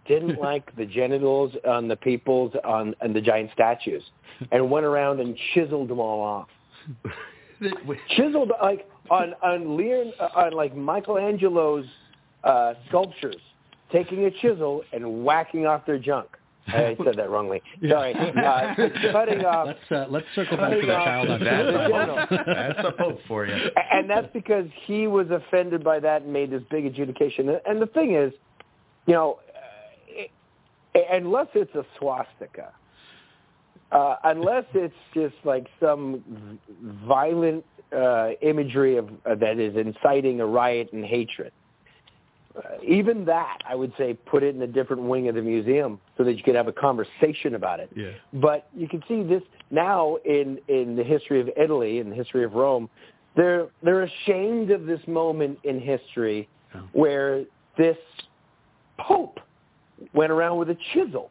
Didn't like the genitals on the people's on and the giant statues, and went around and chiseled them all off. chiseled like on on Leon on like Michelangelo's uh, sculptures, taking a chisel and whacking off their junk. I said that wrongly. Sorry. Uh, cutting off, let's uh, let's circle back to the child on That's child a violence. pope. That's a pope for you. and that's because he was offended by that and made this big adjudication. And the thing is, you know, uh, it, unless it's a swastika, uh, unless it's just like some v- violent uh, imagery of uh, that is inciting a riot and hatred. Uh, even that, I would say, put it in a different wing of the museum so that you could have a conversation about it. Yeah. But you can see this now in in the history of Italy and the history of Rome. They're they're ashamed of this moment in history Yeah. where this pope went around with a chisel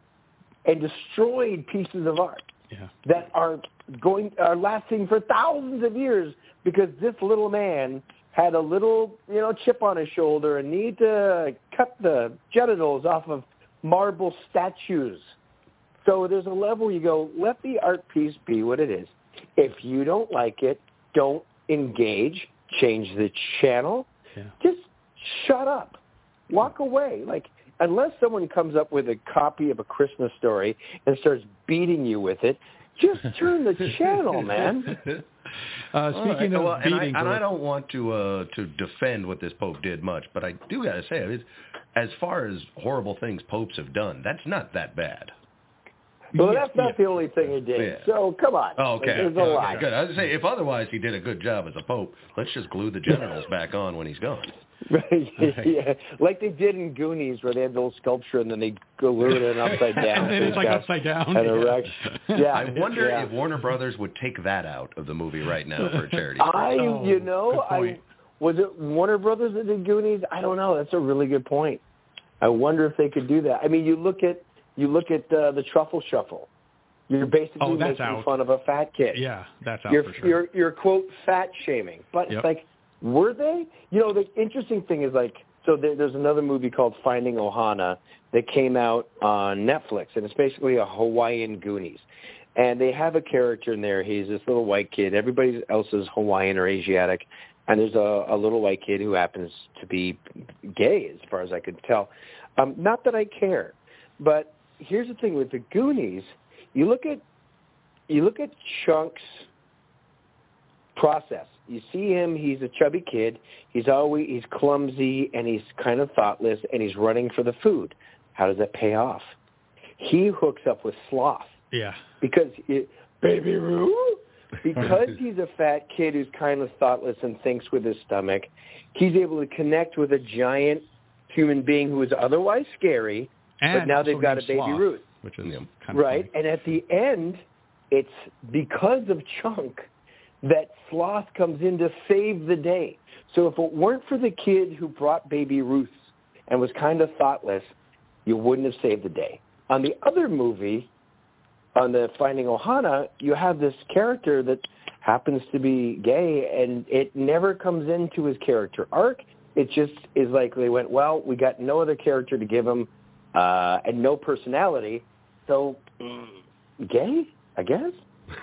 and destroyed pieces of art Yeah. that are going are lasting for thousands of years because this little man had a little you know chip on his shoulder and need to cut the genitals off of marble statues. So there's a level where you go, let the art piece be what it is. If you don't like it, don't engage, change the channel, Yeah. just shut up. Walk away. Like unless someone comes up with a copy of a Christmas story and starts beating you with it, just turn the channel, man. Uh, speaking right. of well, and, I, beating, and I don't want to uh, to defend what this pope did much, but I do got to say, it's, as far as horrible things popes have done, that's not that bad. Well, that's not the only thing he did. Yeah. So come on. Oh, okay. There's a okay, lot. Good. I was say, if otherwise he did a good job as a pope, let's just glue the genitals back on when he's gone. Right. yeah. Like they did in Goonies where they had the little sculpture and then they glued it upside down. and then so it's like upside down. An Yeah. erection. Yeah. I wonder yeah. if Warner Brothers would take that out of the movie right now for a charity. I, Oh, you know, I was it Warner Brothers that did Goonies? I don't know. That's a really good point. I wonder if they could do that. I mean, you look at you look at uh, the Truffle Shuffle. You're basically Oh, making out. fun of a fat kid. Yeah, that's out you're for sure. you're you're quote fat shaming, but Yep. it's like were they? You know, the interesting thing is like so there, there's another movie called Finding Ohana that came out on Netflix, and it's basically a Hawaiian Goonies. And they have a character in there. He's this little white kid. Everybody else is Hawaiian or Asiatic, and there's a, a little white kid who happens to be gay, as far as I could tell. Um, not that I care, but here's the thing with the Goonies. You look at you look at Chunk's process. You see him, he's a chubby kid. He's always he's clumsy and he's kind of thoughtless and he's running for the food. How does that pay off? He hooks up with Sloth yeah. because it, Baby Roo, because he's a fat kid who's kind of thoughtless and thinks with his stomach, he's able to connect with a giant human being who is otherwise scary, And but now they've got a baby Sloth, Ruth. which is Yeah. kind of Right. And at the end, it's because of Chunk that Sloth comes in to save the day. So if it weren't for the kid who brought baby Ruth and was kind of thoughtless, you wouldn't have saved the day. On the other movie, on the Finding Ohana, you have this character that happens to be gay, and it never comes into his character arc. It just is like they went, well, we got no other character to give him, uh, and no personality, so mm, gay, I guess.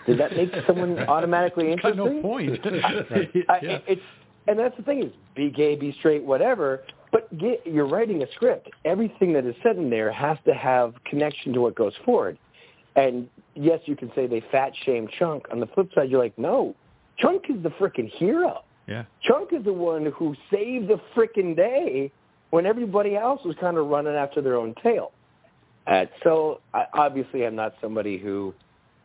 Did that make someone automatically interesting? no point. I, Yeah. It's and that's the thing is be gay, be straight, whatever. But get, you're writing a script. Everything that is said in there has to have connection to what goes forward. And yes, you can say they fat shame Chunk. On the flip side, you're like, no, Chunk is the freaking hero. yeah. Chunk is the one who saved the frickin' day when everybody else was kind of running after their own tail. Uh, so I, obviously, I'm not somebody who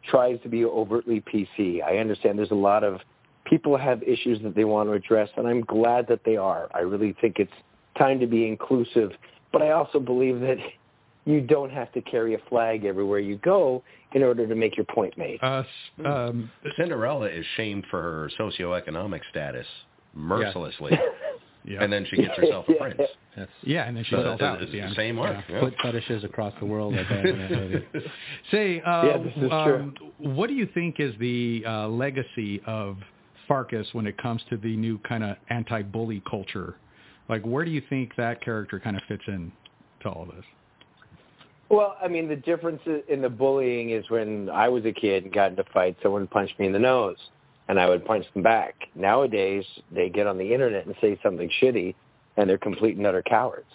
tries to be overtly PC. I understand there's a lot of people have issues that they want to address, and I'm glad that they are. I really think it's time to be inclusive, but I also believe that you don't have to carry a flag everywhere you go in order to make your point made. Uh, um, Cinderella is shamed for her socioeconomic status mercilessly, yeah. and then she gets herself a prince. Yes. yeah, and then she So sells it's- out. it's the the same work. Yeah. Yeah. Foot fetishes across the world. I bet, in that movie. Say, uh, Yeah, this is um, what do you think is the uh, legacy of Farkus when it comes to the new kind of anti-bully culture? Like, where do you think that character kind of fits in to all of this? Well, I mean, the difference in the bullying is when I was a kid and got into fights, someone punched me in the nose, and I would punch them back. Nowadays, they get on the internet and say something shitty, and they're complete and utter cowards.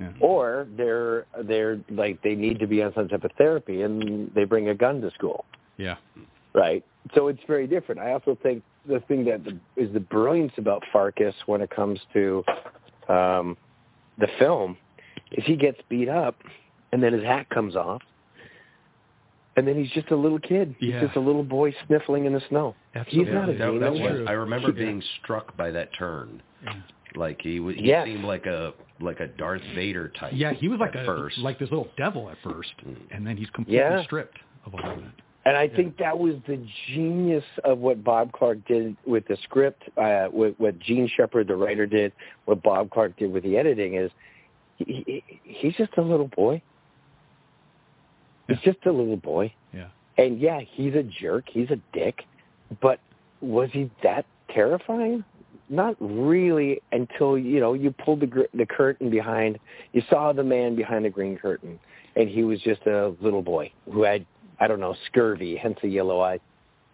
Yeah. Or they're they're like they need to be on some type of therapy, and they bring a gun to school, Yeah. right? So it's very different. I also think the thing that the, is the brilliance about Farkus when it comes to um, the film is he gets beat up, and then his hat comes off, and then he's just a little kid. He's Yeah. just a little boy sniffling in the snow. Absolutely. He's not a that, that demon. was, I remember Yeah. being struck by that turn. Yeah. Like he was, he Yes. seemed like a like a Darth Vader type. Yeah, he was like a first. like this little devil at first, and then he's completely Yeah. stripped of all of that. And I think that was the genius of what Bob Clark did with the script, uh, what, what Jean Shepherd, the writer, did, what Bob Clark did with the editing is he, he, he's just a little boy. He's just a little boy. Yeah. And yeah, he's a jerk. He's a dick. But was he that terrifying? Not really until, you know, you pulled the, gr- the curtain behind, you saw the man behind the green curtain, and he was just a little boy who had, I don't know, scurvy, hence the yellow eye.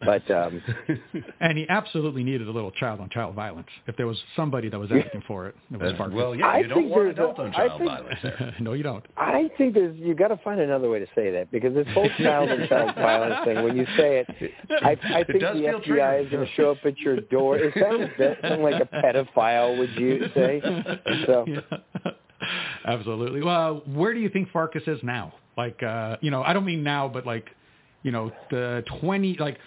But um, And he absolutely needed a little child-on-child violence. If there was somebody that was asking for it, it was That's- well, yeah, I don't think want there's adult-on-child think- violence there. no, you don't. I think there's You've got to find another way to say that because this whole child and child violence thing. When you say it, I, I think does the feel FBI triggering, is going to show up at your door. It sounds bit- something like a pedophile, would you say? So Yeah. Absolutely. Well, where do you think Farkus is now? Like, uh, you know, I don't mean now, but like, you know, the twenty. Like,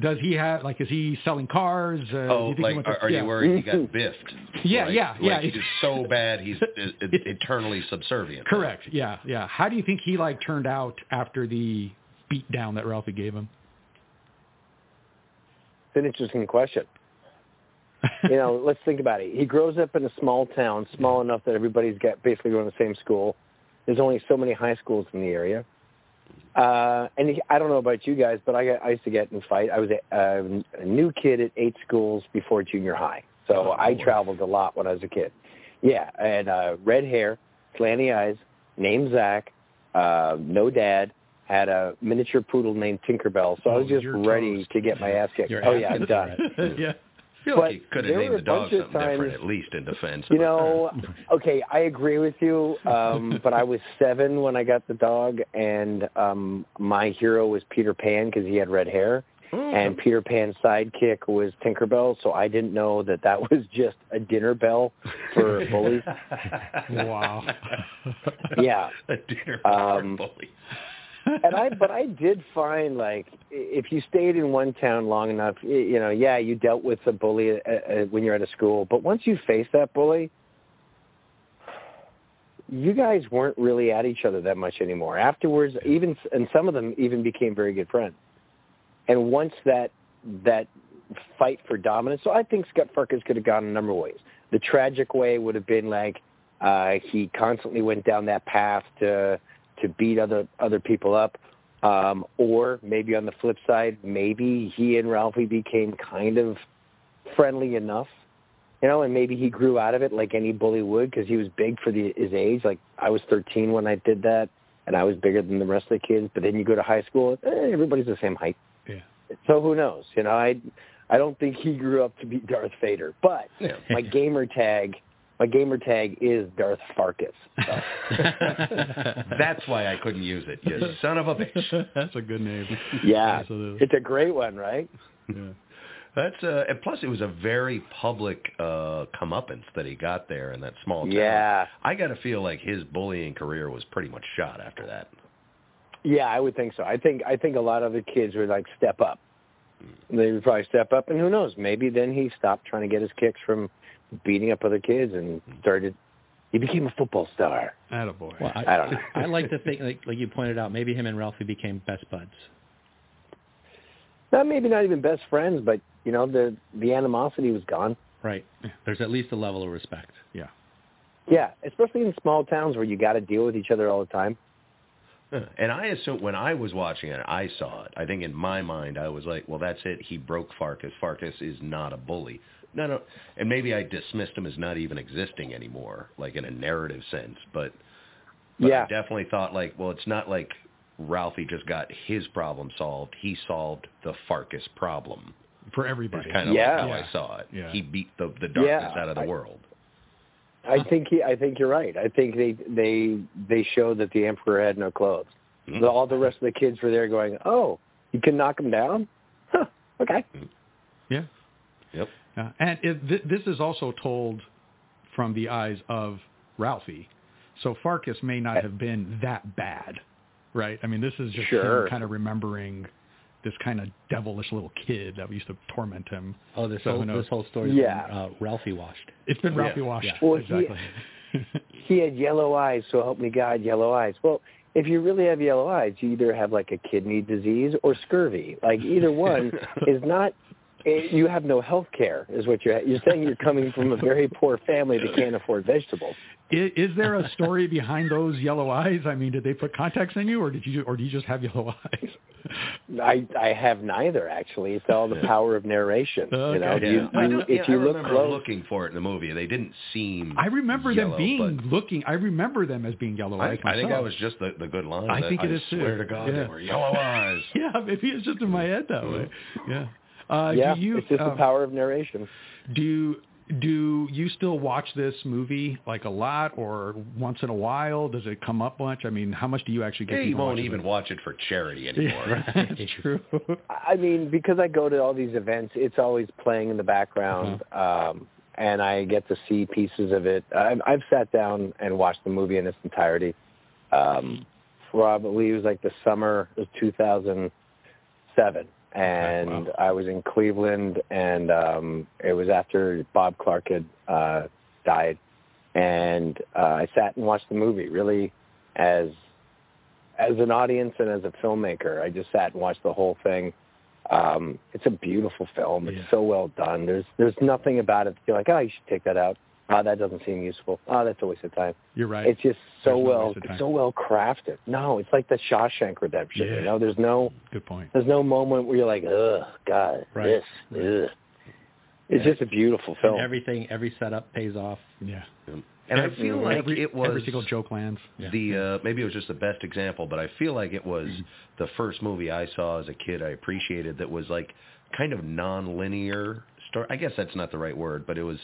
does he have? Like, is he selling cars? Uh, Oh, you like are, are yeah. you worried he got biffed? Yeah, Like- yeah, yeah. Like he's so bad, he's eternally subservient. Correct. Yeah, yeah. How do you think he like turned out after the beat down that Ralphie gave him? it's an interesting question. You know, let's think about it. He grows up in a small town, small enough that everybody's got basically going to the same school. There's only so many high schools in the area. Uh, and I don't know about you guys, but I, got, I used to get in fight. I was a, um, a new kid at eight schools before junior high, so Oh, I Lord. traveled a lot when I was a kid. Yeah, I had uh, red hair, slanty eyes, named Zack, uh, no dad, had a miniature poodle named Tinkerbell. So I was Oh, just ready toast. to get my ass kicked. Your oh ass yeah, I'm done. yeah. I feel like But he could have there named were the a dog bunch of different, times- at least in defense. You know, okay, I agree with you, um, but I was seven when I got the dog, and um, my hero was Peter Pan because he had red hair, and Peter Pan's sidekick was Tinkerbell, so I didn't know that that was just a dinner bell for bullies. Wow. Yeah. a dinner bell Um, bully. And I, but I did find like if you stayed in one town long enough, you know, yeah, you dealt with a bully uh, uh, when you're at a school, but once you face that bully, you guys weren't really at each other that much anymore. Afterwards, even and some of them even became very good friends. And once that that fight for dominance, so I think Scut Farkus could have gone a number of ways. The tragic way would have been like uh, he constantly went down that path to to beat other other people up. Um, or maybe on the flip side, maybe he and Ralphie became kind of friendly enough, you know, and maybe he grew out of it like any bully would because he was big for the, his age. Like I was 13 when I did that, and I was bigger than the rest of the kids. But then you go to high school, eh, everybody's the same height. Yeah. So who knows? You know, I I don't think he grew up to be Darth Vader, but Yeah. my gamer tag, my gamer tag is Darth Farkus. So. That's why I couldn't use it. You son of a bitch. That's a good name. Yeah, Absolutely. it's a great one, right? Yeah. That's uh, and plus it was a very public uh, comeuppance that he got there in that small town. Yeah, I got to feel like his bullying career was pretty much shot after that. yeah, I would think so. I think I think a lot of the kids would like step up. They would probably step up, and who knows? Maybe then he stopped trying to get his kicks from beating up other kids and started. He became a football star. Attaboy. Well, I, I don't know. I like to think, like, like you pointed out, maybe him and Ralphie became best buds. Not maybe not even best friends, but you know the the animosity was gone. Right. There's at least a level of respect. yeah. Yeah, especially in small towns where you got to deal with each other all the time. And I assume when I was watching it, I saw it. I think in my mind, I was like, well, that's it. He broke Farkus. Farkus is not a bully. No, no. And maybe I dismissed him as not even existing anymore, like in a narrative sense. But, but Yeah. I definitely thought like, well, it's not like Ralphie just got his problem solved. He solved the Farkus problem. For Is everybody. kind of Yeah. like how Yeah. I saw it. Yeah. He beat the the darkness Yeah, out of the I- world. I think he, I think you're right. I think they they they showed that the emperor had no clothes. Mm. The- all the rest of the kids were there going, "Oh, you can knock him down? Huh, okay." Yeah. Yep. Yeah. And it, th- this is also told from the eyes of Ralphie. So Farkus may not have been that bad, right? I mean, this is just Sure. him kind of remembering this kind of devilish little kid that used to torment him. Oh, this So whole this whole story. Yeah. uh, Ralphie washed. It's been Yeah. Ralphie washed. Yeah. Well, he- He had yellow eyes, so help me God, yellow eyes. Well, if you really have yellow eyes, you either have like a kidney disease or scurvy. Like either one is not. You have no health care, is what you're. You're saying you're coming from a very poor family that can't afford vegetables. is, is there a story behind those yellow eyes? I mean, did they put contacts in you, or did you, or do you just have yellow eyes? I I have neither actually. It's all the power of narration. You know, Okay. you, I you, know- if yeah, I you look remember close, looking for it in the movie. They didn't seem. I remember yellow, them being looking. I remember them as being yellow eyes. I think myself. that was just the, the good line. I that think it is too. swear to God, Yeah. they were yellow eyes. Yeah, maybe it's just in my head that way. Yeah. Uh, yeah, do you, it's just the power of narration. Do do you still watch this movie like a lot, or once in a while? Does it come up much? I mean, how much do you actually get? Yeah, to you won't even it? watch it for charity anymore. That's true. I mean, because I go to all these events, it's always playing in the background, um, and I get to see pieces of it. I've, I've sat down and watched the movie in its entirety. Um, probably it was like the summer of 2007, and wow. I was in Cleveland, and um, it was after Bob Clark had uh, died, and uh, I sat and watched the movie really as as an audience and as a filmmaker. I just sat and watched the whole thing. Um, it's a beautiful film. It's Yeah. so well done. There's there's nothing about it that you're like, oh, you should take that out. Oh, that doesn't seem useful. Oh, that's a waste of time. You're right. It's just so There's no well waste of time. it's so well crafted. No, it's like the Shawshank Redemption. Yeah. You know, there's no Good point. there's no moment where you're like, ugh, God, Right. this, ugh. It's just a beautiful film. And everything, every setup pays off. Yeah. And I feel like every, it was every single joke lands. Yeah. the uh, maybe it was just the best example, but I feel like it was mm-hmm. the first movie I saw as a kid I appreciated that was like kind of non-linear story. I guess that's not the right word, but it was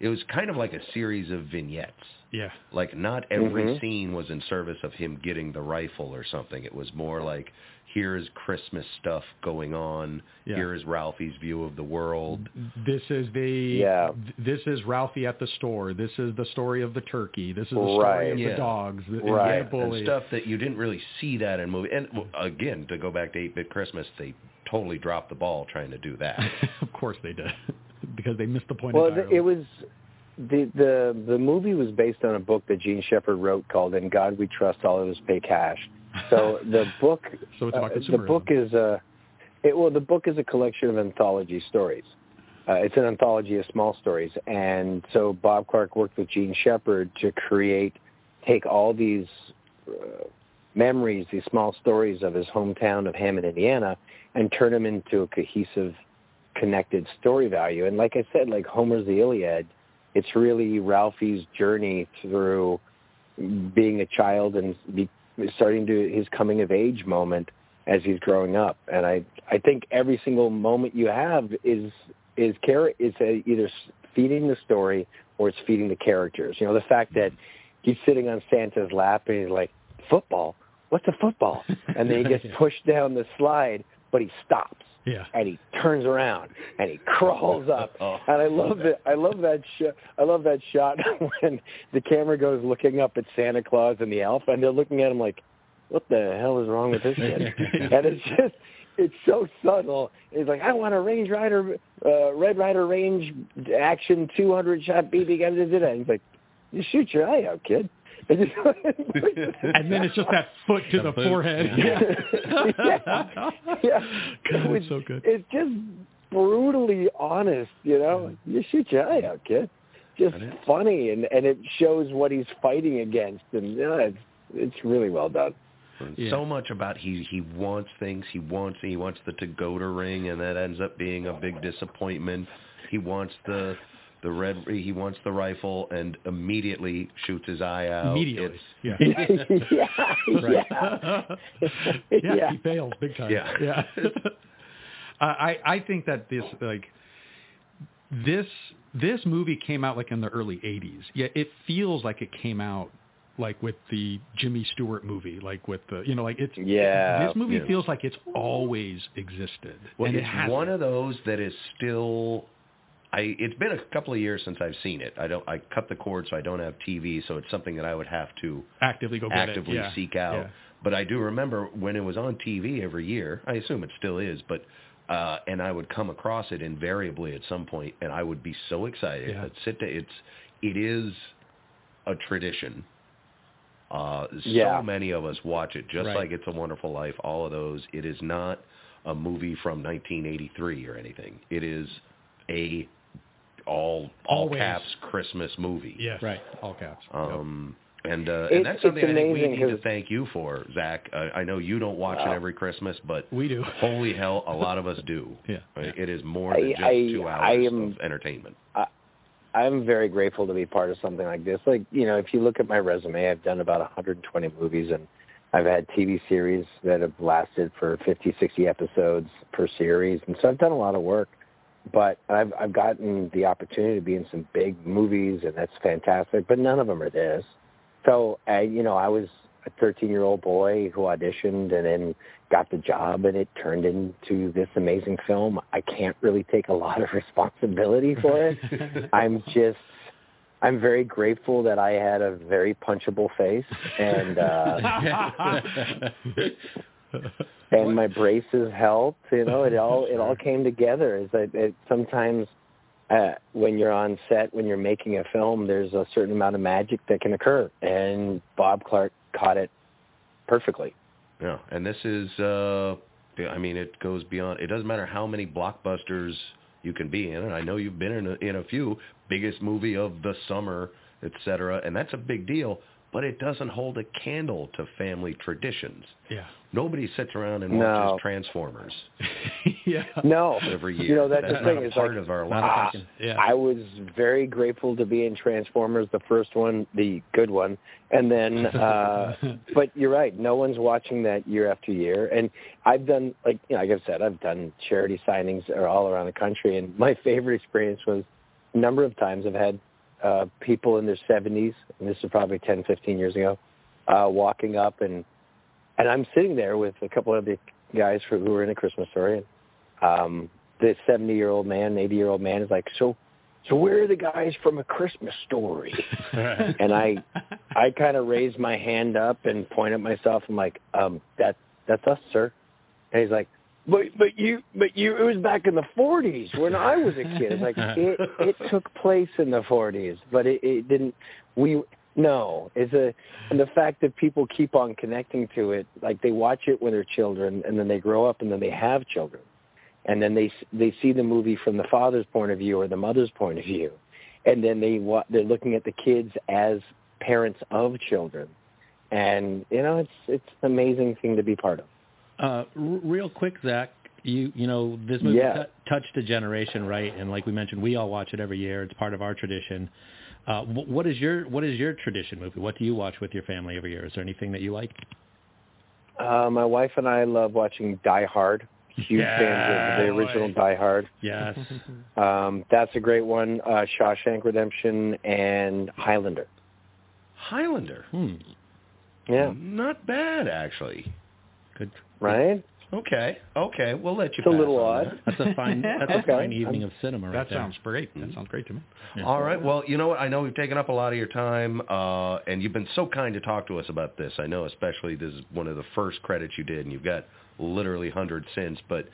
it was kind of like a series of vignettes. Yeah. Like not every Mhm. scene was in service of him getting the rifle or something. It was more like here's Christmas stuff going on. Yeah. Here is Ralphie's view of the world. This is the Yeah. This is Ralphie at the store. This is the story of the turkey. This is the story Right. of Yeah. the dogs. The, Right. the and stuff that you didn't really see that in movie. And well, again, to go back to 8-Bit Christmas, they totally dropped the ball trying to do that. of course they did, because they missed the point. Well, entirely. it was the the the movie was based on a book that Jean Shepherd wrote called "In God We Trust, All of Us Pay Cash." So the book, So it's about uh, the book is a, it, well, the book is a collection of anthology stories. Uh, it's an anthology of small stories, and so Bob Clark worked with Jean Shepherd to create, take all these uh, memories, these small stories of his hometown of Hammond, Indiana, and turn them into a cohesive, connected story value. And like I said, like Homer's the Iliad, it's really Ralphie's journey through being a child and be, starting to his coming of age moment as he's growing up. And I I think every single moment you have is is char- is a, either feeding the story or it's feeding the characters. You know, the fact that he's sitting on Santa's lap and he's like, "Football? What's a football?" And then he gets pushed down the slide, but he stops yeah. and he turns around and he crawls up. Oh. And I love that. I love that shot. I love that shot when the camera goes looking up at Santa Claus and the elf, and they're looking at him like, "What the hell is wrong with this kid?" and it's just, it's so subtle. It's like, "I want a Range Rider, uh, Red Ryder Range Action 200 shot BB gun." he's like, "You shoot your eye out, kid." And then it's just that foot to the, foot. forehead. yeah. yeah. God, It it's so good. It's just brutally honest, you know. You shoot your eye out, kid. Just funny, and and it shows what he's fighting against, and yeah, it's it's really well done. Yeah. So much about he he wants things. He wants he wants the to go to ring, and that ends up being a big disappointment. He wants the the red. He wants the rifle, and immediately shoots his eye out. Immediately. It's, Yeah. yeah, Right. yeah, yeah, he fails big time. Yeah. yeah. I I think that this like this this movie came out like in the early '80s. Yeah, it feels like it came out like with the Jimmy Stewart movie, like with the you know like it's Yeah, This movie yeah. feels like it's always existed. well, and it it's has one of those that is still. I it's been a couple of years since I've seen it. I don't. I cut the cord, so I don't have TV. So it's something that I would have to actively go get actively it. Yeah. seek out. Yeah. But I do remember when it was on TV every year. I assume it still is, but uh, and I would come across it invariably at some point, and I would be so excited. Yeah. I'd sit to, it's it is a tradition. Uh, Yeah. So many of us watch it, just Right. like It's a Wonderful Life. All of those. It is not a movie from 1983 or anything. It is a all all Always. caps Christmas movie. Yes. Right. All caps. Um, and uh, It's- and that's something it's I think we amazing need to 'cause- thank you for, Zack. Uh, I know you don't watch it every Christmas, but we do. holy hell, a lot of us do. Yeah. It is more than I- just I- two hours I am- of entertainment. I'm very grateful to be part of something like this. Like, you know, if you look at my resume, I've done about 120 movies and I've had TV series that have lasted for 50, 60 episodes per series. And so I've done a lot of work, but I've, I've gotten the opportunity to be in some big movies and that's fantastic, but none of them are this. So, I, you know, I was a 13 year old boy who auditioned and then got the job and it turned into this amazing film. I can't really take a lot of responsibility for it. I'm just I'm very grateful that I had a very punchable face and uh and my braces helped, you know, it all it all came together. Is that it sometimes uh when you're on set when you're making a film there's a certain amount of magic that can occur and Bob Clark caught it perfectly. Yeah, and this is, uh, I mean, it goes beyond. It doesn't matter how many blockbusters you can be in, and I know you've been in a, in a few biggest movie of the summer, et cetera, and that's a big deal. But it doesn't hold a candle to family traditions. Yeah. Nobody sits around and No. watches Transformers yeah. No. every year. You know, that's, the thing. not a is part like of our Not a lives. Yeah. I was very grateful to be in Transformers, the first one, the good one, and then. uh But you're right. No one's watching that year after year, and I've done like you know, like I've said, I've done charity signings all around the country, and my favorite experience was number of times I've had uh, people in their 70s, and this is probably 10, 15 years ago, uh, walking up and and I'm sitting there with a couple of the guys for, who were in a Christmas story, and um, the 70 year old man, 80 year old man is like, so so where are the guys from a Christmas story? and I I kind of raised my hand up and point at myself. I'm like, um, that that's us, sir. And he's like, but but you but you it was back in the 40s when I was a kid. Like it it took place in the 40s, but it, it didn't. We no, it's a and the fact that people keep on connecting to it, like they watch it when they're children, and then they grow up, and then they have children, and then they they see the movie from the father's point of view or the mother's point of view, and then they they're looking at the kids as parents of children, and you know it's it's an amazing thing to be part of. Uh, r- real quick, Zack, you you know this movie Yeah. t- touched a generation, right? And like we mentioned, we all watch it every year. It's part of our tradition. Uh, wh- what is your what is your tradition movie? What do you watch with your family every year? Is there anything that you like? Uh, my wife and I love watching Die Hard. Huge Yeah, fans of the original boy. Die Hard. Yes. Um, that's a great one. Uh, Shawshank Redemption and Highlander. Highlander. hmm. Yeah, Not bad, actually. Good. Right. Okay. Okay. We'll let you It's a pass little on odd. That's a fine that's a Okay. fine evening of cinema right That there. sounds great. That sounds great to me. that. All right. Well, you know what? I know we've taken up a lot of your time, uh, and you've been so kind to talk to us about this. I know especially this is one of the first credits you did, and you've got literally hundreds since. But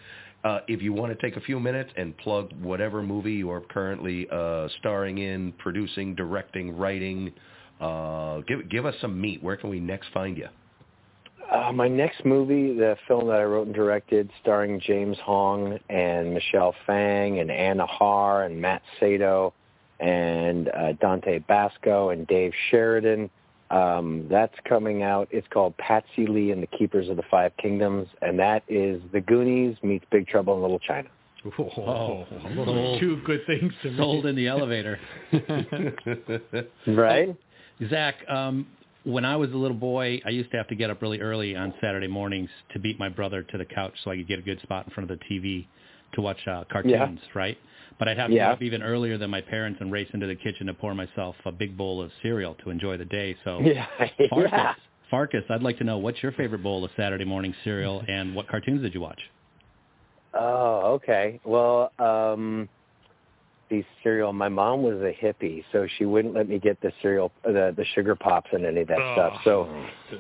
uh, if you want to take a few minutes and plug whatever movie you are currently uh, starring in, producing, directing, writing, uh, give give us some meat. Where can we next find you? Uh, my next movie, the film that I wrote and directed, starring James Hong and Michelle Fang and Anna Har and Matt Sato and uh, Dante Basco and Dave Sheridan. Um, that's coming out. It's called Patsy Lee and the Keepers of the Five Kingdoms, and that is The Goonies meets Big Trouble in Little China. Oh, sold. two good things to me. Sold in the elevator. Right? Zack, um, when I was a little boy, I used to have to get up really early on Saturday mornings to beat my brother to the couch so I could get a good spot in front of the TV to watch uh, cartoons, right? But I'd have to Yeah. get up even earlier than my parents and race into the kitchen to pour myself a big bowl of cereal to enjoy the day. So, Yeah. Farkus, yeah. Farkus, I'd like to know what's your favorite bowl of Saturday morning cereal and what cartoons did you watch? Oh, okay. Well, um the cereal. My mom was a hippie, so she wouldn't let me get the cereal, the the sugar pops and any of that stuff. So,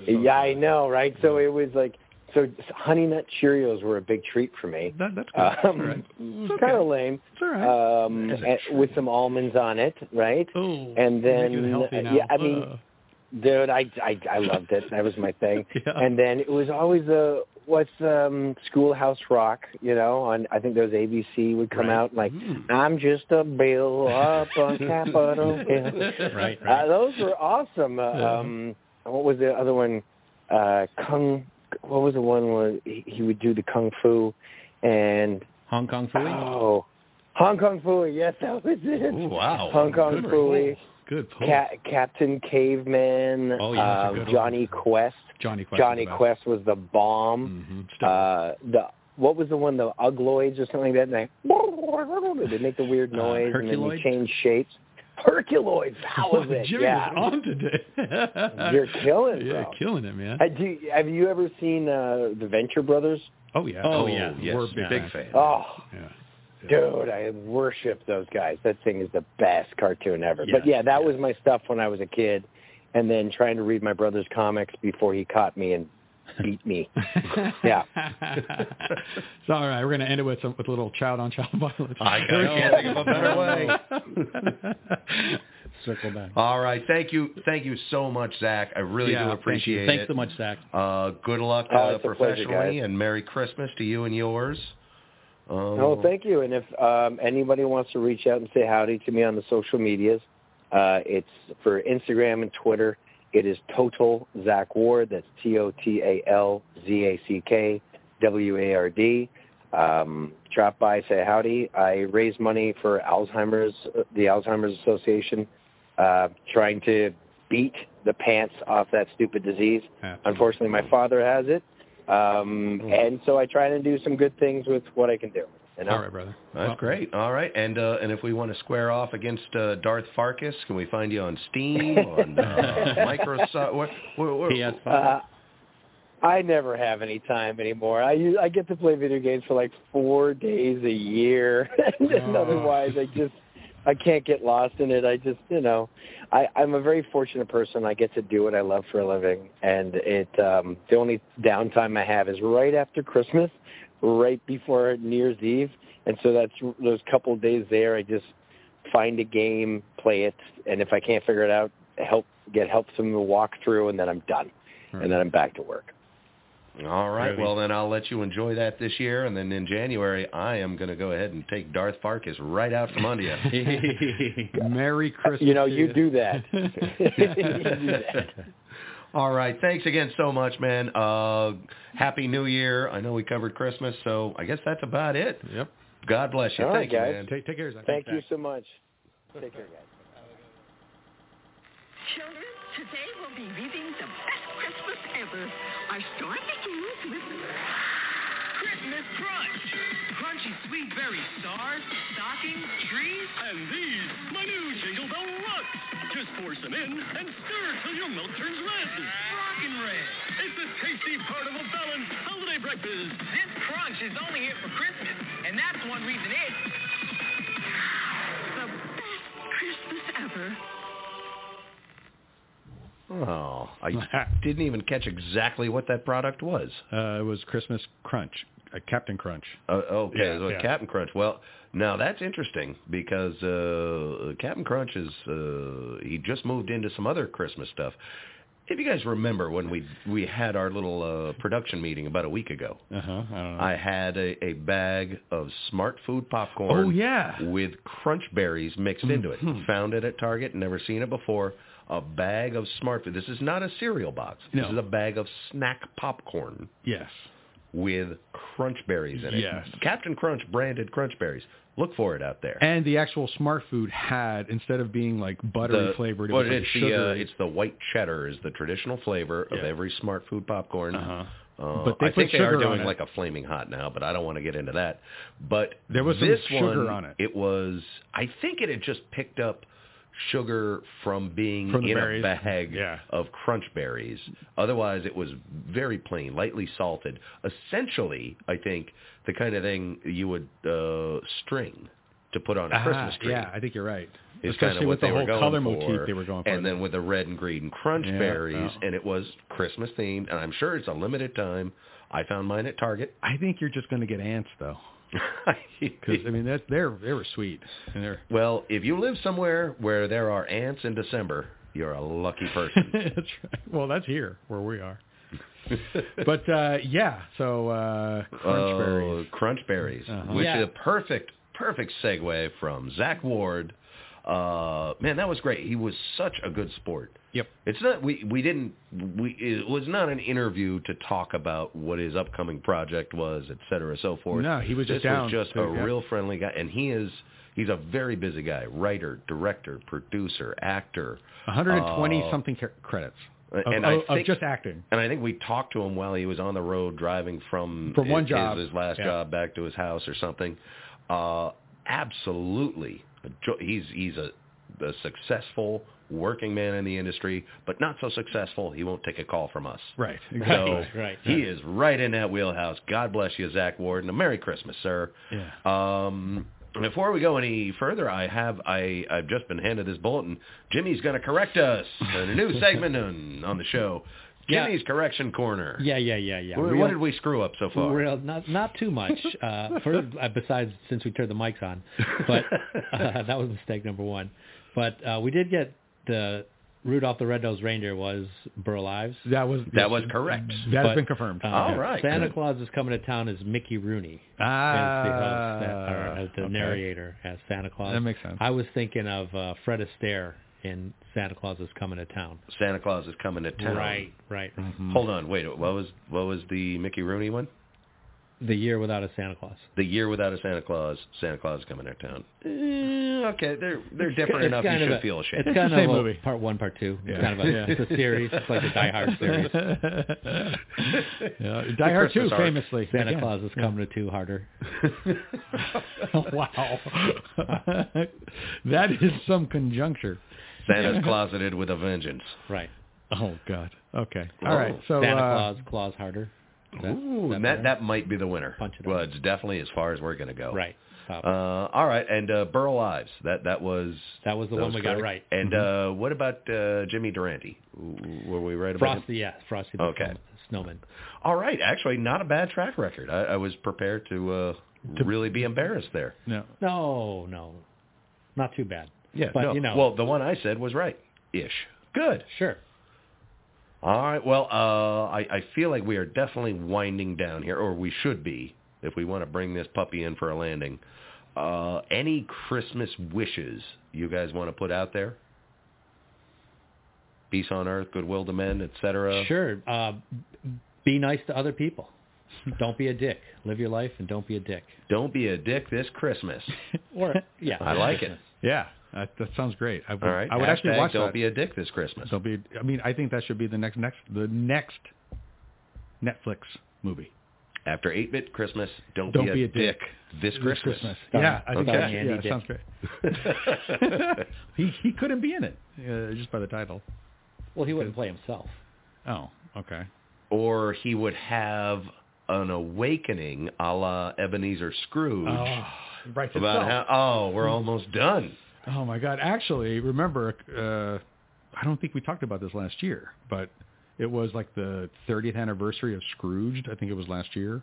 yeah, I know, right? So it was like, so Honey Nut Cheerios were a big treat for me. That, that's good. Um, right. kind of lame, It's all right. um, with some almonds on it, right? oh, and you're making it then, uh, yeah, I mean, Uh, Dude, I, I I loved it. That was my thing. Yeah. And then it was always a what's um Schoolhouse Rock, you know, on I think those ABC would come Right. out like Mm. I'm just a bill up on Capitol Hill. Right, Uh, right. those were awesome. Uh, Yeah. Um what was the other one? Uh Kung what was the one where he, he would do the kung fu and Hong Kong Phooey? oh Hong Kong Phooey, yes, that was it. Ooh, wow. Hong Kong Phooey. Good pull. Ca- Captain Caveman, Oh, yeah, that's a um, good one. Jonny Quest. Jonny Quest. Jonny Quest was the bomb. Mm-hmm. Uh, the what was the one? The Ugloids or something like that. And they, they make the weird Uh, noise and then Herculoids? you change shapes. Herculoids. That was it. Jimmy yeah. is on today. You're killing, it. Yeah, bro. killing it, man. Uh, do have you ever seen uh, the Venture Brothers? oh yeah. Oh, Oh, yeah. yes. We're big, big fan. Oh, Yeah. Dude, I worship those guys. That thing is the best cartoon ever. Yes, but yeah, that yes. was my stuff when I was a kid. And then trying to read my brother's comics before he caught me and beat me. Yeah. so all right, we're going to end it with some with a little child on child violence. I can't think of a better way. Circle back. All right. Thank you. Thank you so much, Zack. I really Yeah, do thank it. Thanks so much, Zack. Uh, good luck Oh, uh, it's a pleasure, professionally, and Merry Christmas to you and yours. Um, Oh, thank you. And if um, anybody wants to reach out and say howdy to me on the social medias, uh, it's for Instagram and Twitter. It is Total Zack Ward. That's T O T A L Z A C K W A R D. Um, drop by, say howdy. I raise money for Alzheimer's, the Alzheimer's Association, uh, trying to beat the pants off that stupid disease. Absolutely. Unfortunately, my father has it. Um, and so I try to do some good things with what I can do. You know? All right, brother. That's Well, great. All right, and uh, and if we want to square off against uh, Darth Farkus, can we find you on Steam, on uh, Microsoft? Where, where, where, PS5. Uh, I never have any time anymore. I use, I get to play video games for like four days a year, and then Oh. otherwise I just I can't get lost in it. I just you know, I I'm a very fortunate person. I get to do what I love for a living, and it um the only downtime I have is right after Christmas, right before New Year's Eve, and so that's those couple of days there. I just find a game, play it, and if I can't figure it out, help get help from the walkthrough, and then I'm done, and then I'm back to work. All right. Really? Well, then I'll let you enjoy that this year, and then in January, I am going to go ahead and take Darth Farkus right out from under you. Merry Christmas. You know, you do that. You do that. All right. Thanks again so much, man. Uh, Happy New Year. I know we covered Christmas, so I guess that's about it. Yep. God bless you. All right, Thank you, guys. man. Take take care, Zack. Thank you so much. Take care, guys. Children, today we'll be reading the best Christmas ever. Our story begins with Christmas Crunch. Crunchy sweet berry stars, stockings, trees, and these, my new Jingle Bell Rocks. Just pour some in and stir till your milk turns red. Rockin' red. It's the tasty part of a balanced holiday breakfast. This crunch is only here for Christmas, and that's one reason it's the best Christmas ever. Oh, I didn't even catch exactly what that product was. Uh, it was Christmas Crunch, uh, Captain Crunch. Uh, okay, Yeah, so yeah. Captain Crunch. Well, now that's interesting because uh, Captain Crunch is uh, he just moved into some other Christmas stuff. If you guys remember when we we had our little uh, production meeting about a week ago, Uh huh. I. I had a, a bag of Smart Food popcorn. oh yeah. with crunch berries mixed into it. Mhm. Found it at Target, never seen it before. A bag of smart food. This is not a cereal box. This is a bag of snack popcorn Yes. with crunch berries in it. Yes. Captain Crunch branded crunch berries. Look for it out there. And the actual Smart Food had instead of being like buttery The- flavored, it well, was like it's the uh, it's the white cheddar is the traditional flavor of every Smart Food popcorn. Uh-huh. Uh, But I think they are doing like a flaming hot now, but I don't want to get into that. But There was this sugar one, on it. It was. I think it had just picked up sugar from being From in berries. a bag Yeah. of crunch berries. Otherwise, it was very plain, lightly salted. Essentially, I think the kind of thing you would uh, string to put on a Ah, Christmas tree. Yeah, I think you're right. Is Especially kind of with the whole color for. motif they were going for. And then with the red and green crunch Yeah, berries, yeah. and it was Christmas themed, and I'm sure it's a limited time. I found mine at Target. I think you're just going to get ants though, because I mean that they're they were sweet and they're. well, if you live somewhere where there are ants in December, you're a lucky person. that's right. Well, that's here where we are. But uh yeah, so uh crunch berries. Oh, crunch berries, Uh-huh. which Yeah. is a perfect, perfect segue from Zack Ward. Uh, man, that was great. He was such a good sport. Yep. It's not we we didn't we it was not an interview to talk about what his upcoming project was, et cetera, so forth. No, he was just down was just to- a yeah. real friendly guy, and he is he's a very busy guy. Writer, director, producer, actor. 120 Uh, something credits of, and I of- of think- just acting. And I think we talked to him while he was on the road driving from From one his, job. his last Yeah. job back to his house or something. Uh, absolutely, he's he's a, a successful working man in the industry, but not so successful he won't take a call from us. Right. So Exactly. right. he is right in that wheelhouse. God bless you, Zack Ward, and a Merry Christmas, sir. Yeah. Um, before we go any further, I have I I've just been handed this bulletin. Jimmy's going to correct us in a new segment on, on the show. Yeah. Jimmy's correction corner. Yeah, yeah, yeah, yeah. What, Real- what did we screw up so far? Real, not not too much. Uh, for, uh, besides, since we turned the mics on, but uh, that was mistake number one. But uh, we did get the Rudolph the Red-Nosed Reindeer was Burl Ives. That was That was correct. That has been confirmed. Uh, All right, Santa good. Claus is coming to town as Mickey Rooney. ah, as the host, as the okay. narrator as Santa Claus. That makes sense. I was thinking of uh, Fred Astaire in Santa Claus is coming to town. Santa Claus is coming to town. Right, right, right. Mhm. Hold on, wait. What was what was the Mickey Rooney one? The year without a Santa Claus. The year without a Santa Claus. Santa Claus is coming to town. Eh, okay, they're they're different It's enough. You kind of should a- feel ashamed. It's kind the same of a movie. part one, part two. It's kind of a, Yeah. it's a series. It's like a Die Hard series. Yeah, Die Hard 2, Christmas famously. Santa Again. Claus is coming to two harder. wow. that is some conjuncture. Santa's closeted with a vengeance. Right. Oh, God. Okay. Oh. All right. So, Santa uh, Claus, Claus harder. That- Ooh, that that that might be the winner. Punch it well, up. it's definitely as far as we're going to go. Right. Uh, all right, and uh, Burl Ives. That that was that was the that one was we got right. And Mm-hmm. uh, what about uh, Jimmy Durante? Were we right about him? Frosty, yeah, Frosty the Okay. Snowman. All right, actually, not a bad track record. I, I was prepared to, uh, really be embarrassed there. no. No, no, not too bad. Yeah, but no. you know, Well, the one I said was right, ish. Good. sure. All right. Well, uh, I, I feel like we are definitely winding down here, or we should be, if we want to bring this puppy in for a landing. Uh, any Christmas wishes you guys want to put out there? Peace on earth, goodwill to men, etc. Sure. Uh, be nice to other people. Don't be a dick. Live your life and don't be a dick. Don't be a dick this Christmas. Or yeah, I like it. Yeah, that, that sounds great. I would, All right. I would actually Hashtag watch Don't that. be a dick this Christmas. Don't be. I mean, I think that should be the next next the next Netflix movie. After 8-bit Christmas, don't, Don't be, a, be a dick this Christmas. Yeah, I think Okay. that, Andy yeah, sounds great. he he couldn't be in it uh, just by the title. Well, he wouldn't play himself. Oh, okay. or he would have an awakening a la Ebenezer Scrooge Oh, right. about how, oh, we're almost done. Oh my God! Actually, remember, uh, I don't think we talked about this last year, but it was like the 30th anniversary of Scrooged. I think it was last year,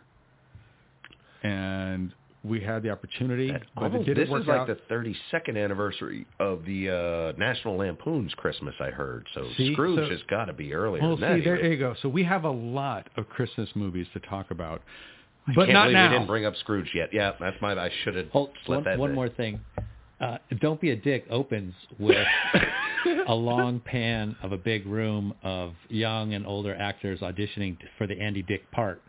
and we had the opportunity, but it Almost- didn't this work is like out. the 32nd anniversary of the uh, National Lampoon's Christmas, I heard. So See? Scrooge So- has got to be earlier well, than that. see, there you go. So we have a lot of Christmas movies to talk about, I but can't not believe now. we didn't bring up Scrooge yet. Yeah, that's my. I should have Hold, let one, that. one more thing. Uh, Don't be a dick opens with a long pan of a big room of young and older actors auditioning for the Andy Dick part.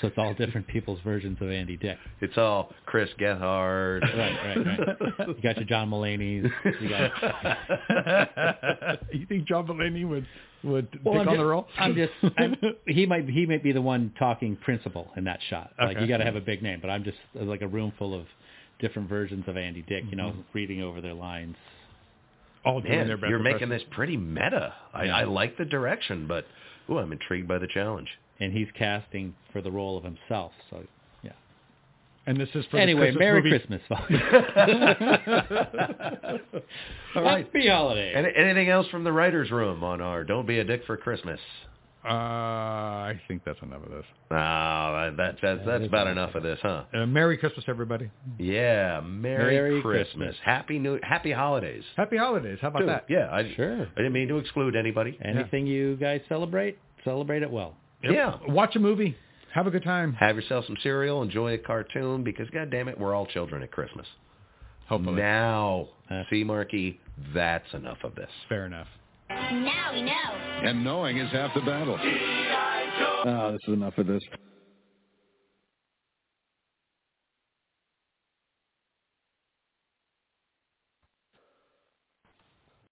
So it's all different people's versions of Andy Dick. It's all Chris Gethard. Right, right, right. You got your John Mulaney's. You got you think John Mulaney would would Well, take I'm on just, the role? I'm just I'm, he might he might be the one talking principal in that shot. Like Okay. you got to have a big name, but I'm just like a room full of different versions of Andy Dick. You know, Mm-hmm. reading over their lines. all doing Man, their best you're making this pretty meta. I, Yeah. I like the direction, but ooh, I'm intrigued by the challenge. And he's casting for the role of himself. So yeah. And this is for anyway, the Christmas Merry movie. Christmas, folks. All right. Happy holiday. Any, anything else from the writers' room on our "Don't Be a Dick for Christmas"? Uh, I think that's enough of this. Ah, that's that's that's about enough of this, huh? Uh, Merry Christmas, everybody. Yeah, Merry, Merry Christmas. Christmas. Happy New Happy Holidays. Happy holidays. How about too. that? Yeah, I, Sure. I didn't mean to exclude anybody. Anything you guys celebrate, celebrate it well. Yep. Yeah. Watch a movie. Have a good time. Have yourself some cereal, enjoy a cartoon, because God damn it, we're all children at Christmas. Hopefully. Now, Uh, see, Marky, that's enough of this. Fair enough. Now we know. And knowing is half the battle. Oh, this is enough of this.